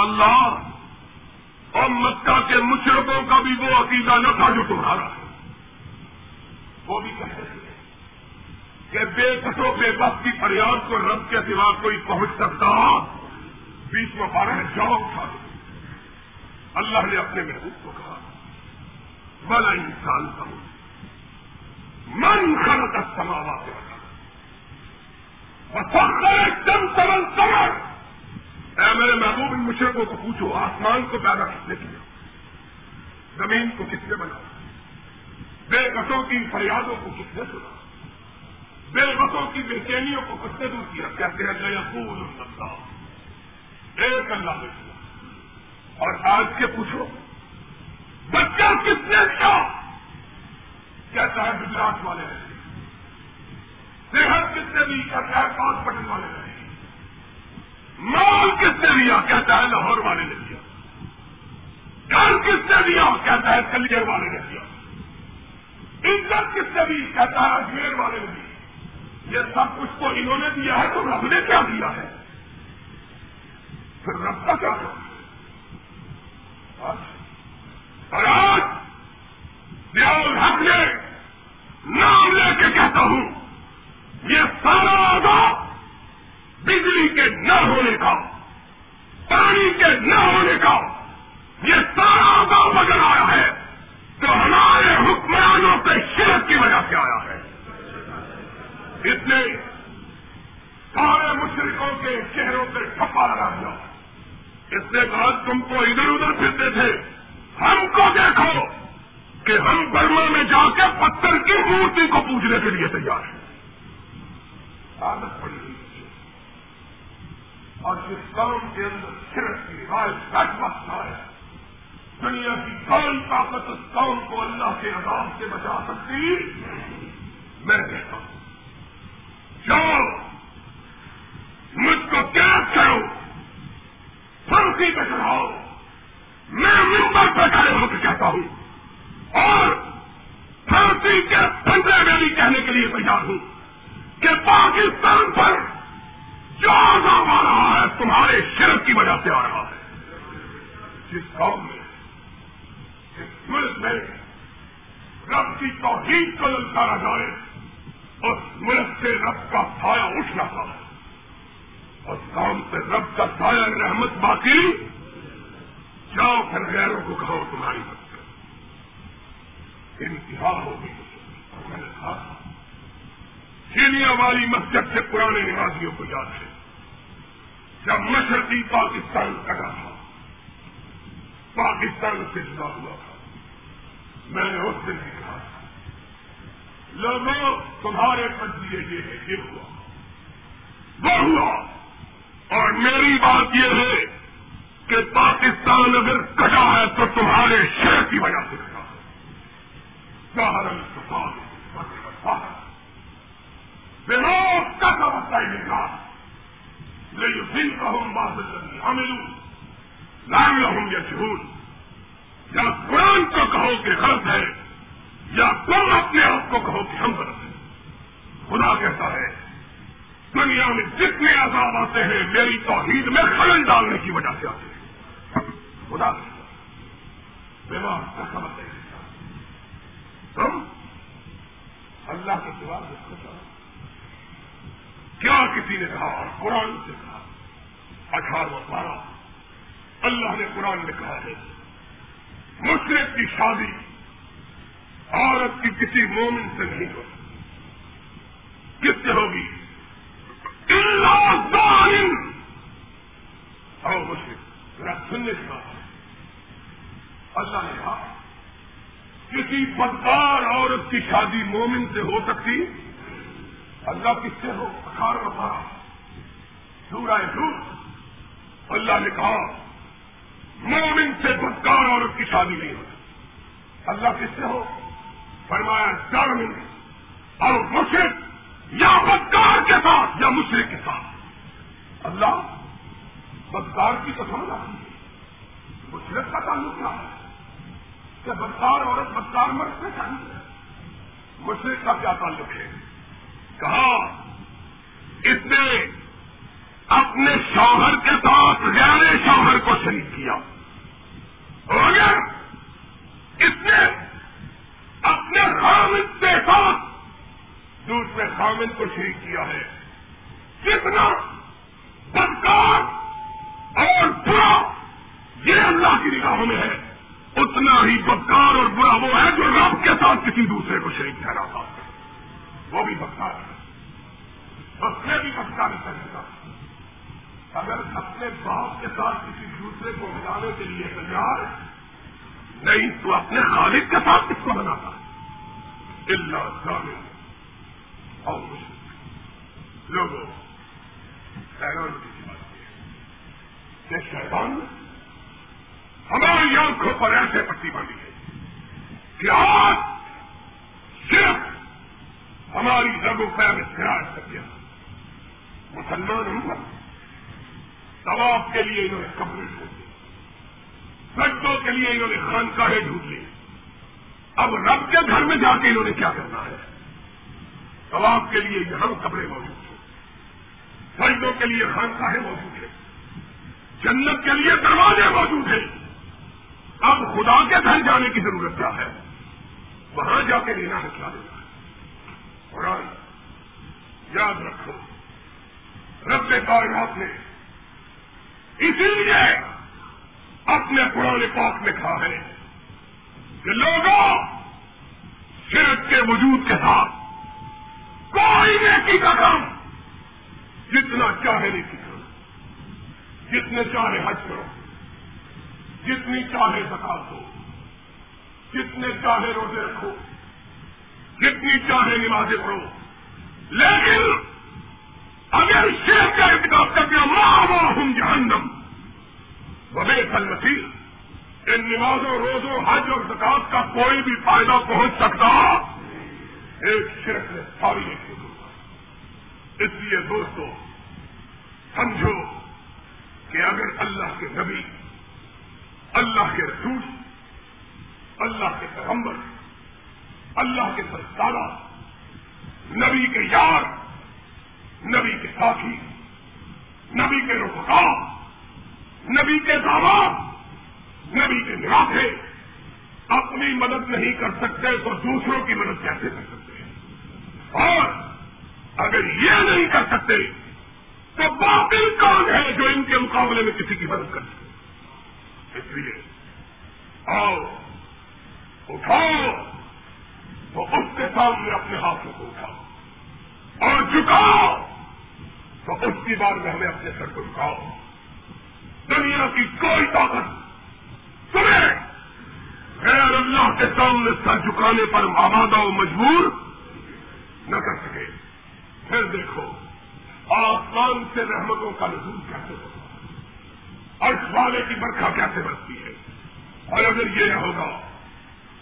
اللہ اور مکہ کے مشرقوں کا بھی نہ تھا جو تمہارا وہ بھی کہہ رہے ہیں کہ بے کسو بے بس کی فریاد کو رب کے سوا کوئی پہنچ سکتا۔ بیچ میں بارہ جاؤ تھا۔ اللہ نے اپنے محبوب کو کہا بلا انسان کا من خلق السماوات ایک دم سمل سمر اے میرے محبوب، ان مشرقوں کو پوچھو، آسمان کو پیدا کس نے کیا؟ زمین کو کس نے بنایا بے بسوں کی فریادوں کو کس نے سنا بے بسوں کی بے چینیوں کو کس نے دور کیا؟ کہتے ہیں نیا پور ایک اللہ نے کیا۔ اور آج کے پوچھو، بچہ کس نے دیا کہتا ہے گجرات والے رہے صحت کس نے دی؟ کہتا ہے پانچ بٹن والے رہے مال کس نے دیا؟ کہتا ہے لاہور والے نے۔ گھر کس نے دیا کہتا ہے کلیئر والے نے دیا؟ عزت کس نے بھی کہتا ہے اجمیر والے نے دی یہ سب کچھ تو انہوں نے دیا ہے تو رب نے کیا دیا ہے؟ پھر رب کا کیا اور آج دیال حق نے نام لے کے کہتا ہوں، یہ سارا آزاد بجلی کے نہ ہونے کا، پانی کے نہ ہونے کا مورتی کو پوجنے کے لیے تیار ہیں۔ عادت پڑی ہوئی اور جس کام کے اندر صرف کی رائے سچ ہے، دنیا کی کوئی طاقت اس قوم کو اللہ کے عذاب سے بچا سکتی؟ میں کہتا ہوں، جاؤ، مجھ کو کیا کرو پھنسی پہ چڑھاؤ۔ میں ممبر پہ کھڑے ہو کے کہتا ہوں، اور پھانسی کے پندرہ میں بھی کہنے کے لیے تیار ہوں کہ پاکستان پر جو عذاب آ رہا ہے، تمہارے شرف کی وجہ سے آ رہا ہے۔ جس قوم میں، جس ملک میں رب کی توحید کو للکارا جائے، اس ملک سے رب کا سایہ اٹھ رہا ہے۔ اور کام سے رب کا سایہ رحمت باقی جاؤ پھر غیروں کو کہو تمہاری۔ مسجد انتہا ہوگی میں نے کہا سینیا والی مسجد سے پرانے نمازیوں کو یاد ہے، جب مشرقی پاکستان کٹا تھا۔ پاکستان سے جدا ہوا تھا۔ میں نے اس دن بھی کہا تھا لوگوں تمہارے پنجیے یہ ہے، یہ ہوا۔ وہ ہوا۔ اور میری بات یہ ہے کہ پاکستان اگر کٹا ہے تو تمہارے شہر کی وجہ سے۔ کٹا ہے بہت کا سمجھتا ہی نہیں کہا لیکن دن کا ہوں بات ہم لال ہوں یا جھول یا قرآن کو کہو کہ غلط ہے، یا تم اپنے آپ کو کہو کہ ہم غلط ہیں۔ خدا کہتا ہے، دنیا میں جتنے عذاب آتے ہیں، میری توحید میں خلل ڈالنے کی وجہ سے آتے ہیں۔ خدا کا سمجھ تم اللہ کے سوا کیا کسی نے کہا؟ اور قرآن سے کہا۔ اٹھارہ بارہ۔ اللہ نے قرآن میں کہا ہے، مشرق کی شادی عورت کی کسی مومن سے نہیں ہوگی کس سے ہوگی؟ سننے کا اللہ نے کہا کسی بدکار عورت کی شادی مومن سے ہو سکتی؟ اللہ کس سے ہو؟ اٹھارہ بارہ سورہ جھوٹ اللہ نے کہا، مومن سے بدکار عورت کی شادی نہیں ہوتی اللہ کس سے ہو؟ فرمایا ڈرمن اور مشرق یا بدکار کے ساتھ یا مشرق کے ساتھ۔ اللہ بدکار کی تو سمجھ مشرق کا تعلق کیا ہے؟ کہ بدکار عورت بدکار مرد سے چاہیے مشرق کا کیا تعلق ہے؟ کہا، اس نے اپنے شوہر کے ساتھ غیر شوہر کو شریک کیا۔ اور اس نے اپنے خامد کے ساتھ دوسرے خامن کو شریک کیا ہے، کتنا بدکار اور برا یہ اللہ کی نگاہوں میں ہے۔ اتنا ہی بدکار اور برا وہ ہے جو رب کے ساتھ کسی دوسرے کو شریک ٹھہراتا وہ بھی بدکار ہے۔ اس نے بھی بدکار کرے گا اگر اپنے باپ کے ساتھ کسی دوسرے کو ملانے کے لیے تیار نہیں، تو اپنے خالد کے ساتھ کس کو بناتا اللہ اور لوگوں، حیران کی بات کہ شیطان ہماری آنکھوں پر ایسے پٹی باندھی ہے کہ آج صرف ہماری لگو پیر خراج کر دیا۔ مسلمان ہم طواف کے لیے انہوں نے کپڑے ڈھونڈ لیے سجدوں کے لیے انہوں نے خانقاہیں ڈھونڈ لی۔ اب رب کے گھر میں جا کے انہوں نے کیا کرنا ہے؟ طواف کے لیے یہاں کپڑے موجود ہیں۔ سجدوں کے لیے خانقاہیں موجود ہیں۔ جنت کے لیے دروازے موجود ہیں۔ اب خدا کے گھر جانے کی ضرورت کیا ہے؟ وہاں جا کے لینا ہے کیا لینا ہے؟ قرآن یاد رکھو، رب کائنات نے اسی لیے اپنے پرانے پاک میں کہا ہے کہ لوگوں، صرف کے وجود کے ساتھ کوئی نیکی کا کام، جتنا چاہے نیکی کرو، جتنے چاہے حج کرو۔ جتنی چاہے سکا دو، جتنے چاہے روزے رکھو، جتنی چاہے نمازیں پڑھو۔ لیکن اگر شیر کا انتخاب کر دیا ماں ہوں جہنم۔ وبے پھل مسیح ان نمازوں، روزوں، حج اور زکات کا کوئی بھی فائدہ پہنچ سکتا، ایک شرک نے ساری ایک اس لیے دوستو، سمجھو کہ اگر اللہ کے نبی اللہ کے رسول، اللہ کے پیغمبر، اللہ کے سرکارہ نبی کے یار، نبی کے ساتھی، نبی کے رخا نبی کے دعوت نبی کے نراخے اپنی مدد نہیں کر سکتے تو دوسروں کی مدد کیسے کر سکتے ہیں؟ اور اگر یہ نہیں کر سکتے، تو باقی کون ہے جو ان کے مقابلے میں کسی کی مدد کر سکتے اس لیے آؤ، اٹھاؤ۔ تو اس کے سامنے اپنے ہاتھوں کو اٹھاؤ۔ اور جھکاؤ۔ تو اس کی بات میں ہمیں اپنے سر کو جھکاؤ۔ دنیا کی کوئی طاقت۔ سنیں غیر اللہ کے سامنے سر جھکانے پر آبادہ و مجبور نہ کر سکے۔ پھر دیکھو، آسمان سے رحمتوں کا نظور کیسے ہوگا اور والے کی برکھا کیسے بنتی ہے؟ اور اگر یہ نہ ہوگا،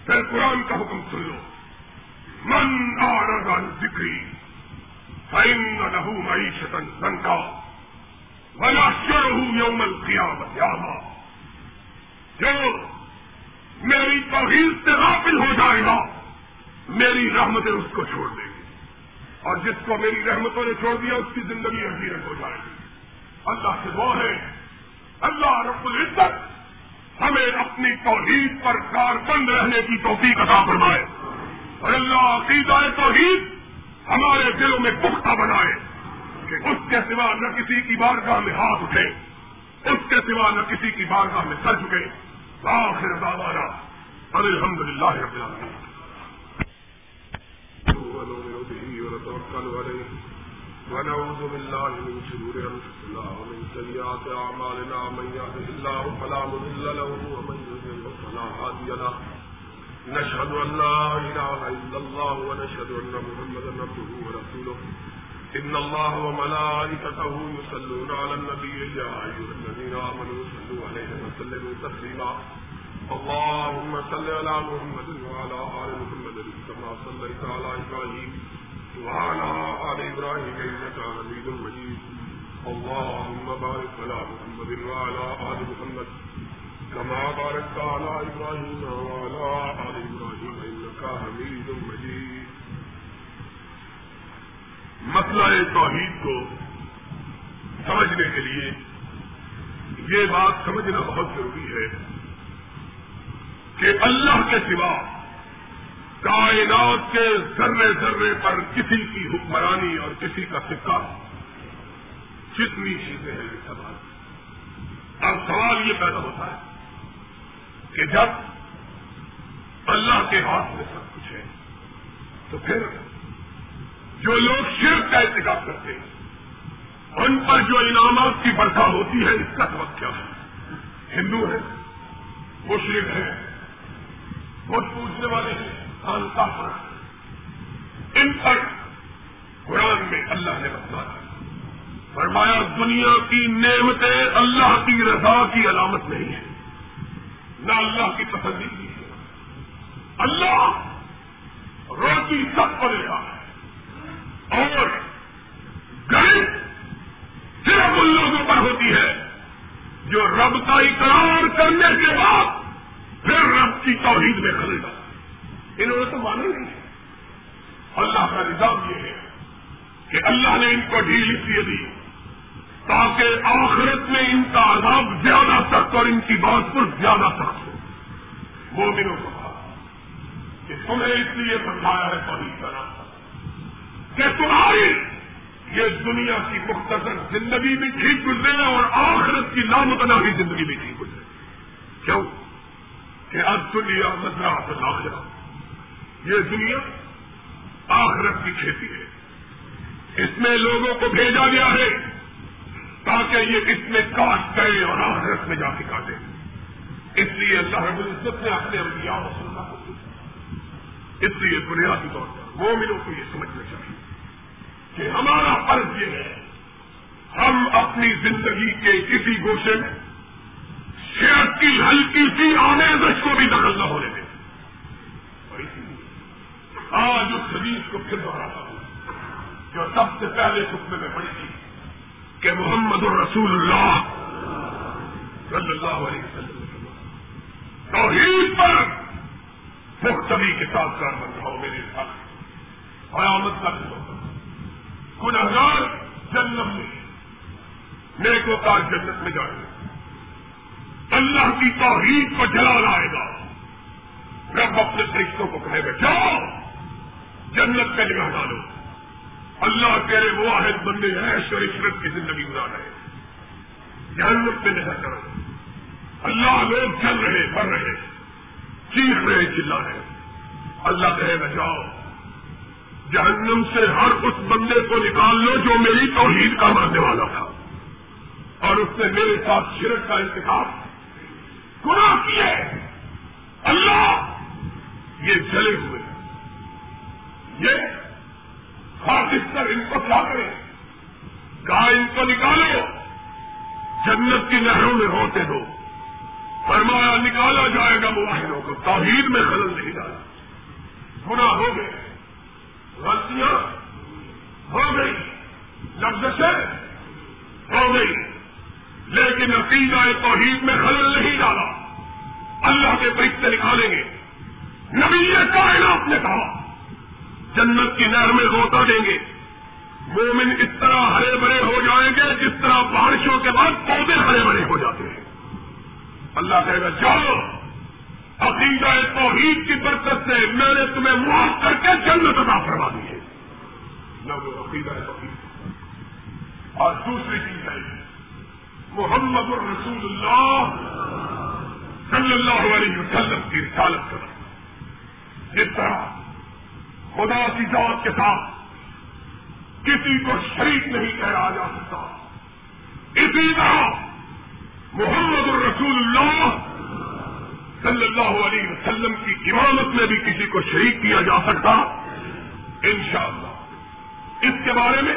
پھر قرآن کا حکم سن لو۔ من آرگان ذکری فائن لہو معیشت کا بلا ہوں یومل کیا بتانا جو میری توحید سے غافل ہو جائے گا، میری رحمتیں اس کو چھوڑ دیں گی۔ اور جس کو میری رحمتوں نے چھوڑ دیا، اس کی زندگی حقیقت ہو جائے گی۔ اللہ سے وہ ہے اللہ رب العزت ہمیں اپنی توحید پر کار بند رہنے کی توفیق عطا فرمائے اور اللہ عقیدہ توحید ہمارے دلوں میں پختہ بنائے کہ اس کے سوا نہ کسی کی بارگاہ میں ہاتھ اٹھے، اس کے سوا نہ کسی کی بارگاہ میں سر چکے آخر دعوانا الحمد للہ رب العالمين ونعوذ بالله من شرور انفسنا ومن سيئات اعمالنا من يهده الله فلا مضل له ومن يضلل فلا هادي له. نشهد ان لا اله الا الله ونشهد ان محمدا عبده ورسوله. ان الله وملائكته يصلون على النبي يا ايها الذين امنوا صلوا عليه وسلموا تسليما. اللهم صل على محمد وعلى ال محمد كما صليت على ابراهيم وعلى آل إبراهيم إنك حميد مجيد. اللهم بارك على محمد وعلى آل محمد. كما باركت على إبراهيم وعلى آل إبراهيم إنك حميد مجيد. مسئلہ توحید کو سمجھنے کے لیے یہ بات سمجھنا بہت ضروری ہے کہ اللہ کے سوا کائنات کے ذرے ذرے پر کسی کی حکمرانی اور کسی کا سکہ جتنی چیزیں ہیں سوال۔ اب سوال یہ پیدا ہوتا ہے کہ جب اللہ کے ہاتھ میں سب کچھ ہے، تو پھر جو لوگ شرک کا انتخاب کرتے ہیں، ان پر جو انعامات کی برکھا ہوتی ہے، اس کا سبق کیا ہے؟ ہندو ہے مشرق ہے بہت پوچھنے والے ہیں۔ خانتا پر ان پر قرآن میں اللہ نے بتایا فرمایا، دنیا کی نعمتیں اللہ کی رضا کی علامت نہیں ہے نہ اللہ کی پسندیدگی ہے۔ اللہ روٹی سب کو دیتا ہے۔ اور گھر صرف ان لوگوں پر ہوتی ہے جو رب کا اقرار کرنے کے بعد پھر رب کی توحید میں خریدا انہوں نے تو مانا نہیں۔ اللہ کا نظام یہ ہے کہ اللہ نے ان کو ڈھیل اس لیے دی تاکہ آخرت میں ان کا عذاب زیادہ سخت اور ان کی بات پر زیادہ سخت ہو۔ وہ دنوں کو کہا کہ تمہیں اس لیے سمجھایا ہے پوری طرح کہ تمہاری یہ دنیا کی مختصر زندگی بھی ٹھیک گزرے اور آخرت کی نامتناہی زندگی بھی ٹھیک گزرے۔ کیوں؟ کہ اب دنیا مزرا آخرت۔ یہ دنیا آخرت کی کھیتی ہے۔ اس میں لوگوں کو بھیجا گیا ہے تاکہ یہ اس میں کاٹ گئے اور آخرت میں جا کے کاٹے اس لیے اللہ رب العزت نے اپنے انبیاء و سننا کو اس لیے بنیادی طور پر مومنوں کو یہ سمجھنا چاہیے کہ ہمارا فرض یہ ہے، ہم اپنی زندگی کے کسی گوشے میں صحت کی ہلکی سی آمیزش کو بھی دخل نہ ہونے دیں۔ آج اس حدیث کو پھر دوہراتا ہوں، جو سب سے پہلے خطبے میں پڑی تھی کہ محمد الرسول اللہ صلی اللہ علیہ وسلم توحید پر مختلف کے ساتھ کر بن رہا میرے ساتھ۔ قیامت کا کن ہزار جنم میں نیکوں کا جنت میں جائے گا۔ اللہ کی توحید کو جلا لائے گا۔ رب اپنے فرشتوں کو کہے گا، جاؤ۔ جنت کا جگہ ڈالو اللہ تیرے واحد بندے ہیں ایشور عشرت کی زندگی گزار رہے جہنت میں نہیں کرو۔ اللہ لوگ چل رہے بڑھ رہے چیخ رہے، چلا رہے اللہ کہے گا جاؤ۔ جہنم سے ہر اس بندے کو نکال لو جو میری توحید کا ماننے والا تھا۔ اور اس نے میرے ساتھ شرک کا انتخاب گناہ کیے۔ اللہ، یہ جلے ہوئے۔ یہ کر ان کو کیا کریں۔ کہا ان کو نکالو۔ جنت کی نہروں میں ہوتے ہو۔ فرمایا، نکالا جائے گا معاہدوں کو۔ توحید میں خلل نہیں ڈالا۔ گنا ہو گئے۔ غلطیاں ہو گئی۔ لفظ ہو گئی۔ لیکن عقیدہ توحید میں خلل نہیں ڈالا۔ اللہ کے پیٹ سے نکالیں گے۔ نبی کائنات نے کہا۔ جنت کی نہر میں روتا دیں گے۔ مومن اس طرح ہرے بھرے ہو جائیں گے جس طرح بارشوں کے بعد پودے ہرے بھرے ہو جاتے ہیں۔ اللہ کہے گا، جاؤ، عقیدہ توحید کی برکت سے میں نے تمہیں معاف کر کے جنت ادا کروا دی ہے۔ عقیدہ توحید اور دوسری چیز ہے، محمد الرسول اللہ صلی اللہ علیہ وسلم کی رسالت کرنا جس طرح خدا کی ذات کے ساتھ کسی کو شریک نہیں ٹھہرایا جا سکتا۔ اسی طرح محمد الرسول اللہ صلی اللہ علیہ وسلم کی امامت میں بھی کسی کو شریک کیا جا سکتا۔ انشاءاللہ۔ اس کے بارے میں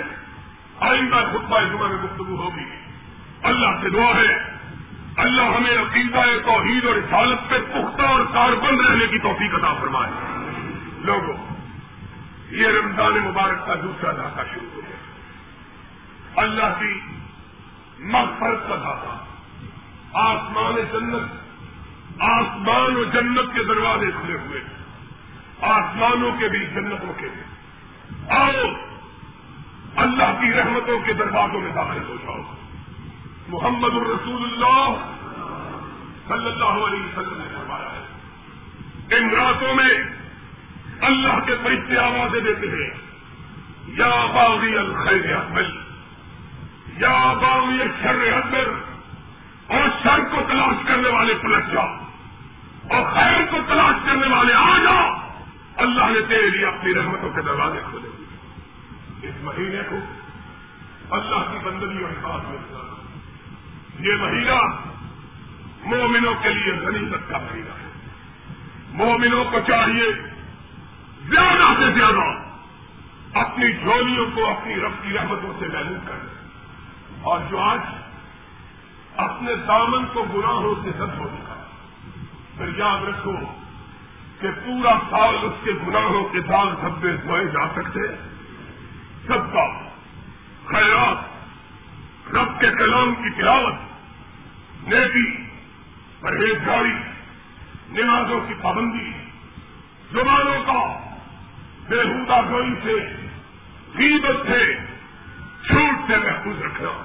آئندہ خطبہ جمعہ میں گفتگو ہوگی۔ اللہ سے دعا ہے۔ اللہ ہمیں عقیدہ، توحید اور رسالت پہ پختہ اور کاربند رہنے کی توفیق عطا فرمائے۔ لوگوں یہ رمضان مبارک کا دوسرا دھاتا شروع ہو گیا۔ اللہ کی مغفرت کا دھاتا آسمان جنت، آسمان و جنت کے دروازے کھلے ہوئے آسمانوں کے بھی جنت رکھے ہوئے آؤ، اللہ کی رحمتوں کے دروازوں میں داخل ہو جاؤ۔ محمد الرسول اللہ صلی اللہ علیہ وسلم نے فرمایا ہے، ان راتوں میں اللہ کے فرشتے آوازیں دیتے ہیں۔ یا باغی الخیر احمد یا باغی شر اکبر۔ اور شر کو تلاش کرنے والے پلٹ جاؤ۔ اور خیر کو تلاش کرنے والے آ جاؤ۔ اللہ نے تیرے لیے اپنی رحمتوں کے دروازے کھولے۔ اس مہینے کو اللہ کی بندگی اور ساتھ میں یہ مہینہ مومنوں کے لیے غنیمت کا مہینہ ہے۔ مومنوں کو چاہیے زیادہ سے زیادہ اپنی جھولیوں کو اپنی رب کی رحمتوں سے محدود کریں اور جو آج اپنے دامن کو گناہوں سے سب ہو چکا پھر یاد رکھو کہ پورا سال اس کے گناہوں کے دال دھبے دھوئے جا سکتے۔ سب کا خیرات، رب کے کلام کی تلاوت نیتی پرہیزگاری نمازوں کی پابندی، زبانوں کا بےحودہ گوئی سے، غیبت سے چھوٹ سے محفوظ رکھنا۔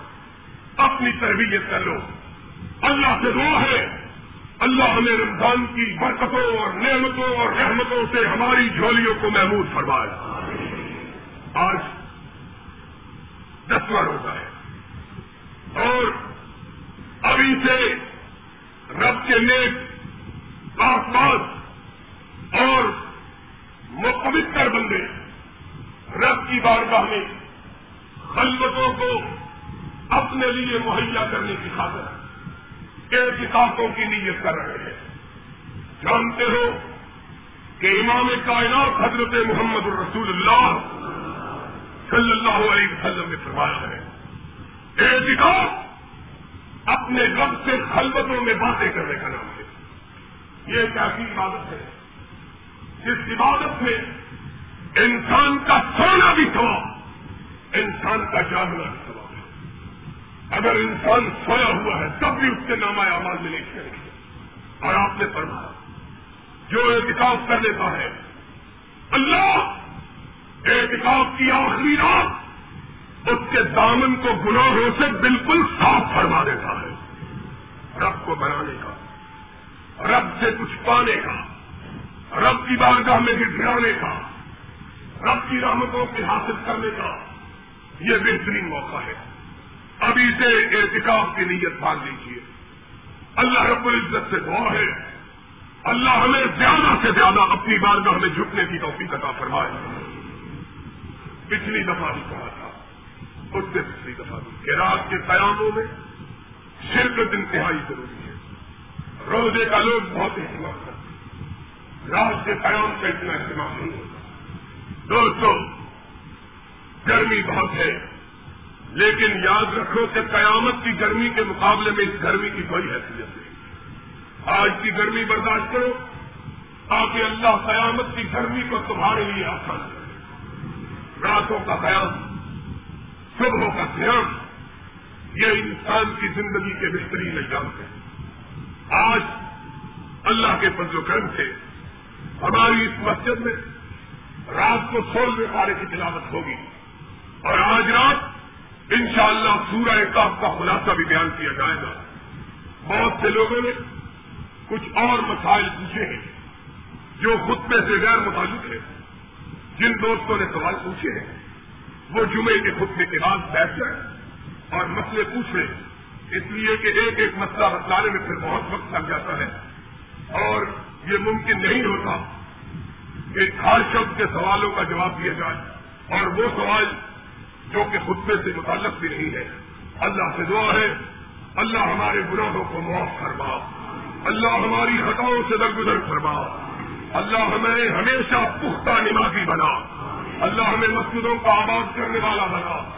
اپنی تربیت کر لو۔ اللہ سے دعا ہے۔ اللہ ہمیں رمضان کی برکتوں اور نعمتوں اور رحمتوں سے ہماری جھولیوں کو محمود فرمائے۔ آج دسواں روزہ ہے۔ اور ابھی سے رب کے نیک آس پاس اور متر بندے، رب کی بارگاہ میں خلوتوں کو اپنے لیے مہیا کرنے کی خاطر احتکاقوں کی نیت کر رہے ہیں۔ جانتے ہو کہ امام کائنات حضرت محمد الرسول اللہ صلی اللہ علیہ وسلم نے فرمایا ہے احتکاب اپنے رب سے خلبتوں میں باتیں کرنے کا نام ہے۔ یہ ایک ایسی عبادت ہے۔ جس عبادت میں انسان کا سونا بھی ثواب انسان کا جاگنا بھی ثواب ہے۔ اگر انسان سویا ہوا ہے، تب بھی اس کے نام آواز میں نہیں کریں گے اور آپ نے فرمایا، جو احتکاب کر لیتا ہے، اللہ احتکاب کی آخری رات اس کے دامن کو گناہوں سے بالکل صاف فرما دیتا ہے۔ رب کو بنانے کا، رب سے کچھ پانے کا رب کی بارگاہ میں گرانے کا، رب کی رحمتوں کے حاصل کرنے کا یہ بہترین موقع ہے۔ ابھی سے احتکاب کی نیت باندھ لیجیے اللہ رب العزت سے دعا ہے۔ اللہ ہمیں زیادہ سے زیادہ اپنی بارگاہ میں جھکنے کی توفیق عطا فرمائے۔ پچھلی دفعہ بھی کہا تھا، اس سے پچھلی دفعہ بھی کہ رات کے قیاموں میں شرکت انتہائی ضروری ہے۔ روزے کا لوگ بہت اہتمام کرتے رات کے قیام کا اتنا اہتمام نہیں ہوتا۔ دوستو، گرمی بہت ہے، لیکن یاد رکھو کہ قیامت کی گرمی کے مقابلے میں اس گرمی کی کوئی حیثیت نہیں۔ آج کی گرمی برداشت کرو، تاکہ اللہ قیامت کی گرمی کو تمہارے لیے آسان کرے۔ راتوں کا قیام صبح کا قیام، یہ انسان کی زندگی کے بہترین ایام ہے آج اللہ کے فضل و کرم سے ہماری اس مسجد میں رات کو سولہویں پارے کی تلاوت ہوگی اور آج رات انشاءاللہ سورہ کاف کا خلاصہ بھی بیان کیا جائے گا۔ بہت سے لوگوں نے کچھ اور مسائل پوچھے ہیں جو خطبے سے غیر متعلق ہے جن دوستوں نے سوال پوچھے ہیں۔ وہ جمعے کے خطبے کے بعد بیٹھ جائیں اور مسئلے پوچھ لیں۔ اس لیے کہ ایک ایک مسئلہ بتلانے میں پھر بہت وقت لگ جاتا ہے اور یہ ممکن نہیں ہوتا کہ ہر شخص کے سوالوں کا جواب دیا جائے اور وہ سوال جو کہ خطبے سے متعلق بھی نہیں ہے۔ اللہ سے دعا ہے۔ اللہ ہمارے گناہوں کو معاف کروا اللہ ہماری خطاؤں سے درگزر فرما۔ اللہ ہمیں ہمیشہ پختہ نمازی بنا۔ اللہ ہمیں مسجدوں کا آباد کرنے والا بنا۔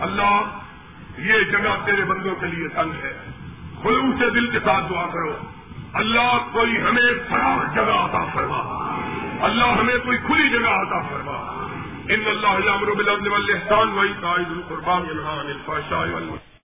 اللہ، یہ جگہ تیرے بندوں کے لیے تنگ ہے۔ خلوص سے دل کے ساتھ دعا کرو۔ اللہ کوئی ہمیں فراخ جگہ عطا فرما۔ اللہ ہمیں کوئی کھلی جگہ عطا فرما۔ ان اللہ علیہ بلند والاحسان وہی قائد القربان الفاشاء والمسلم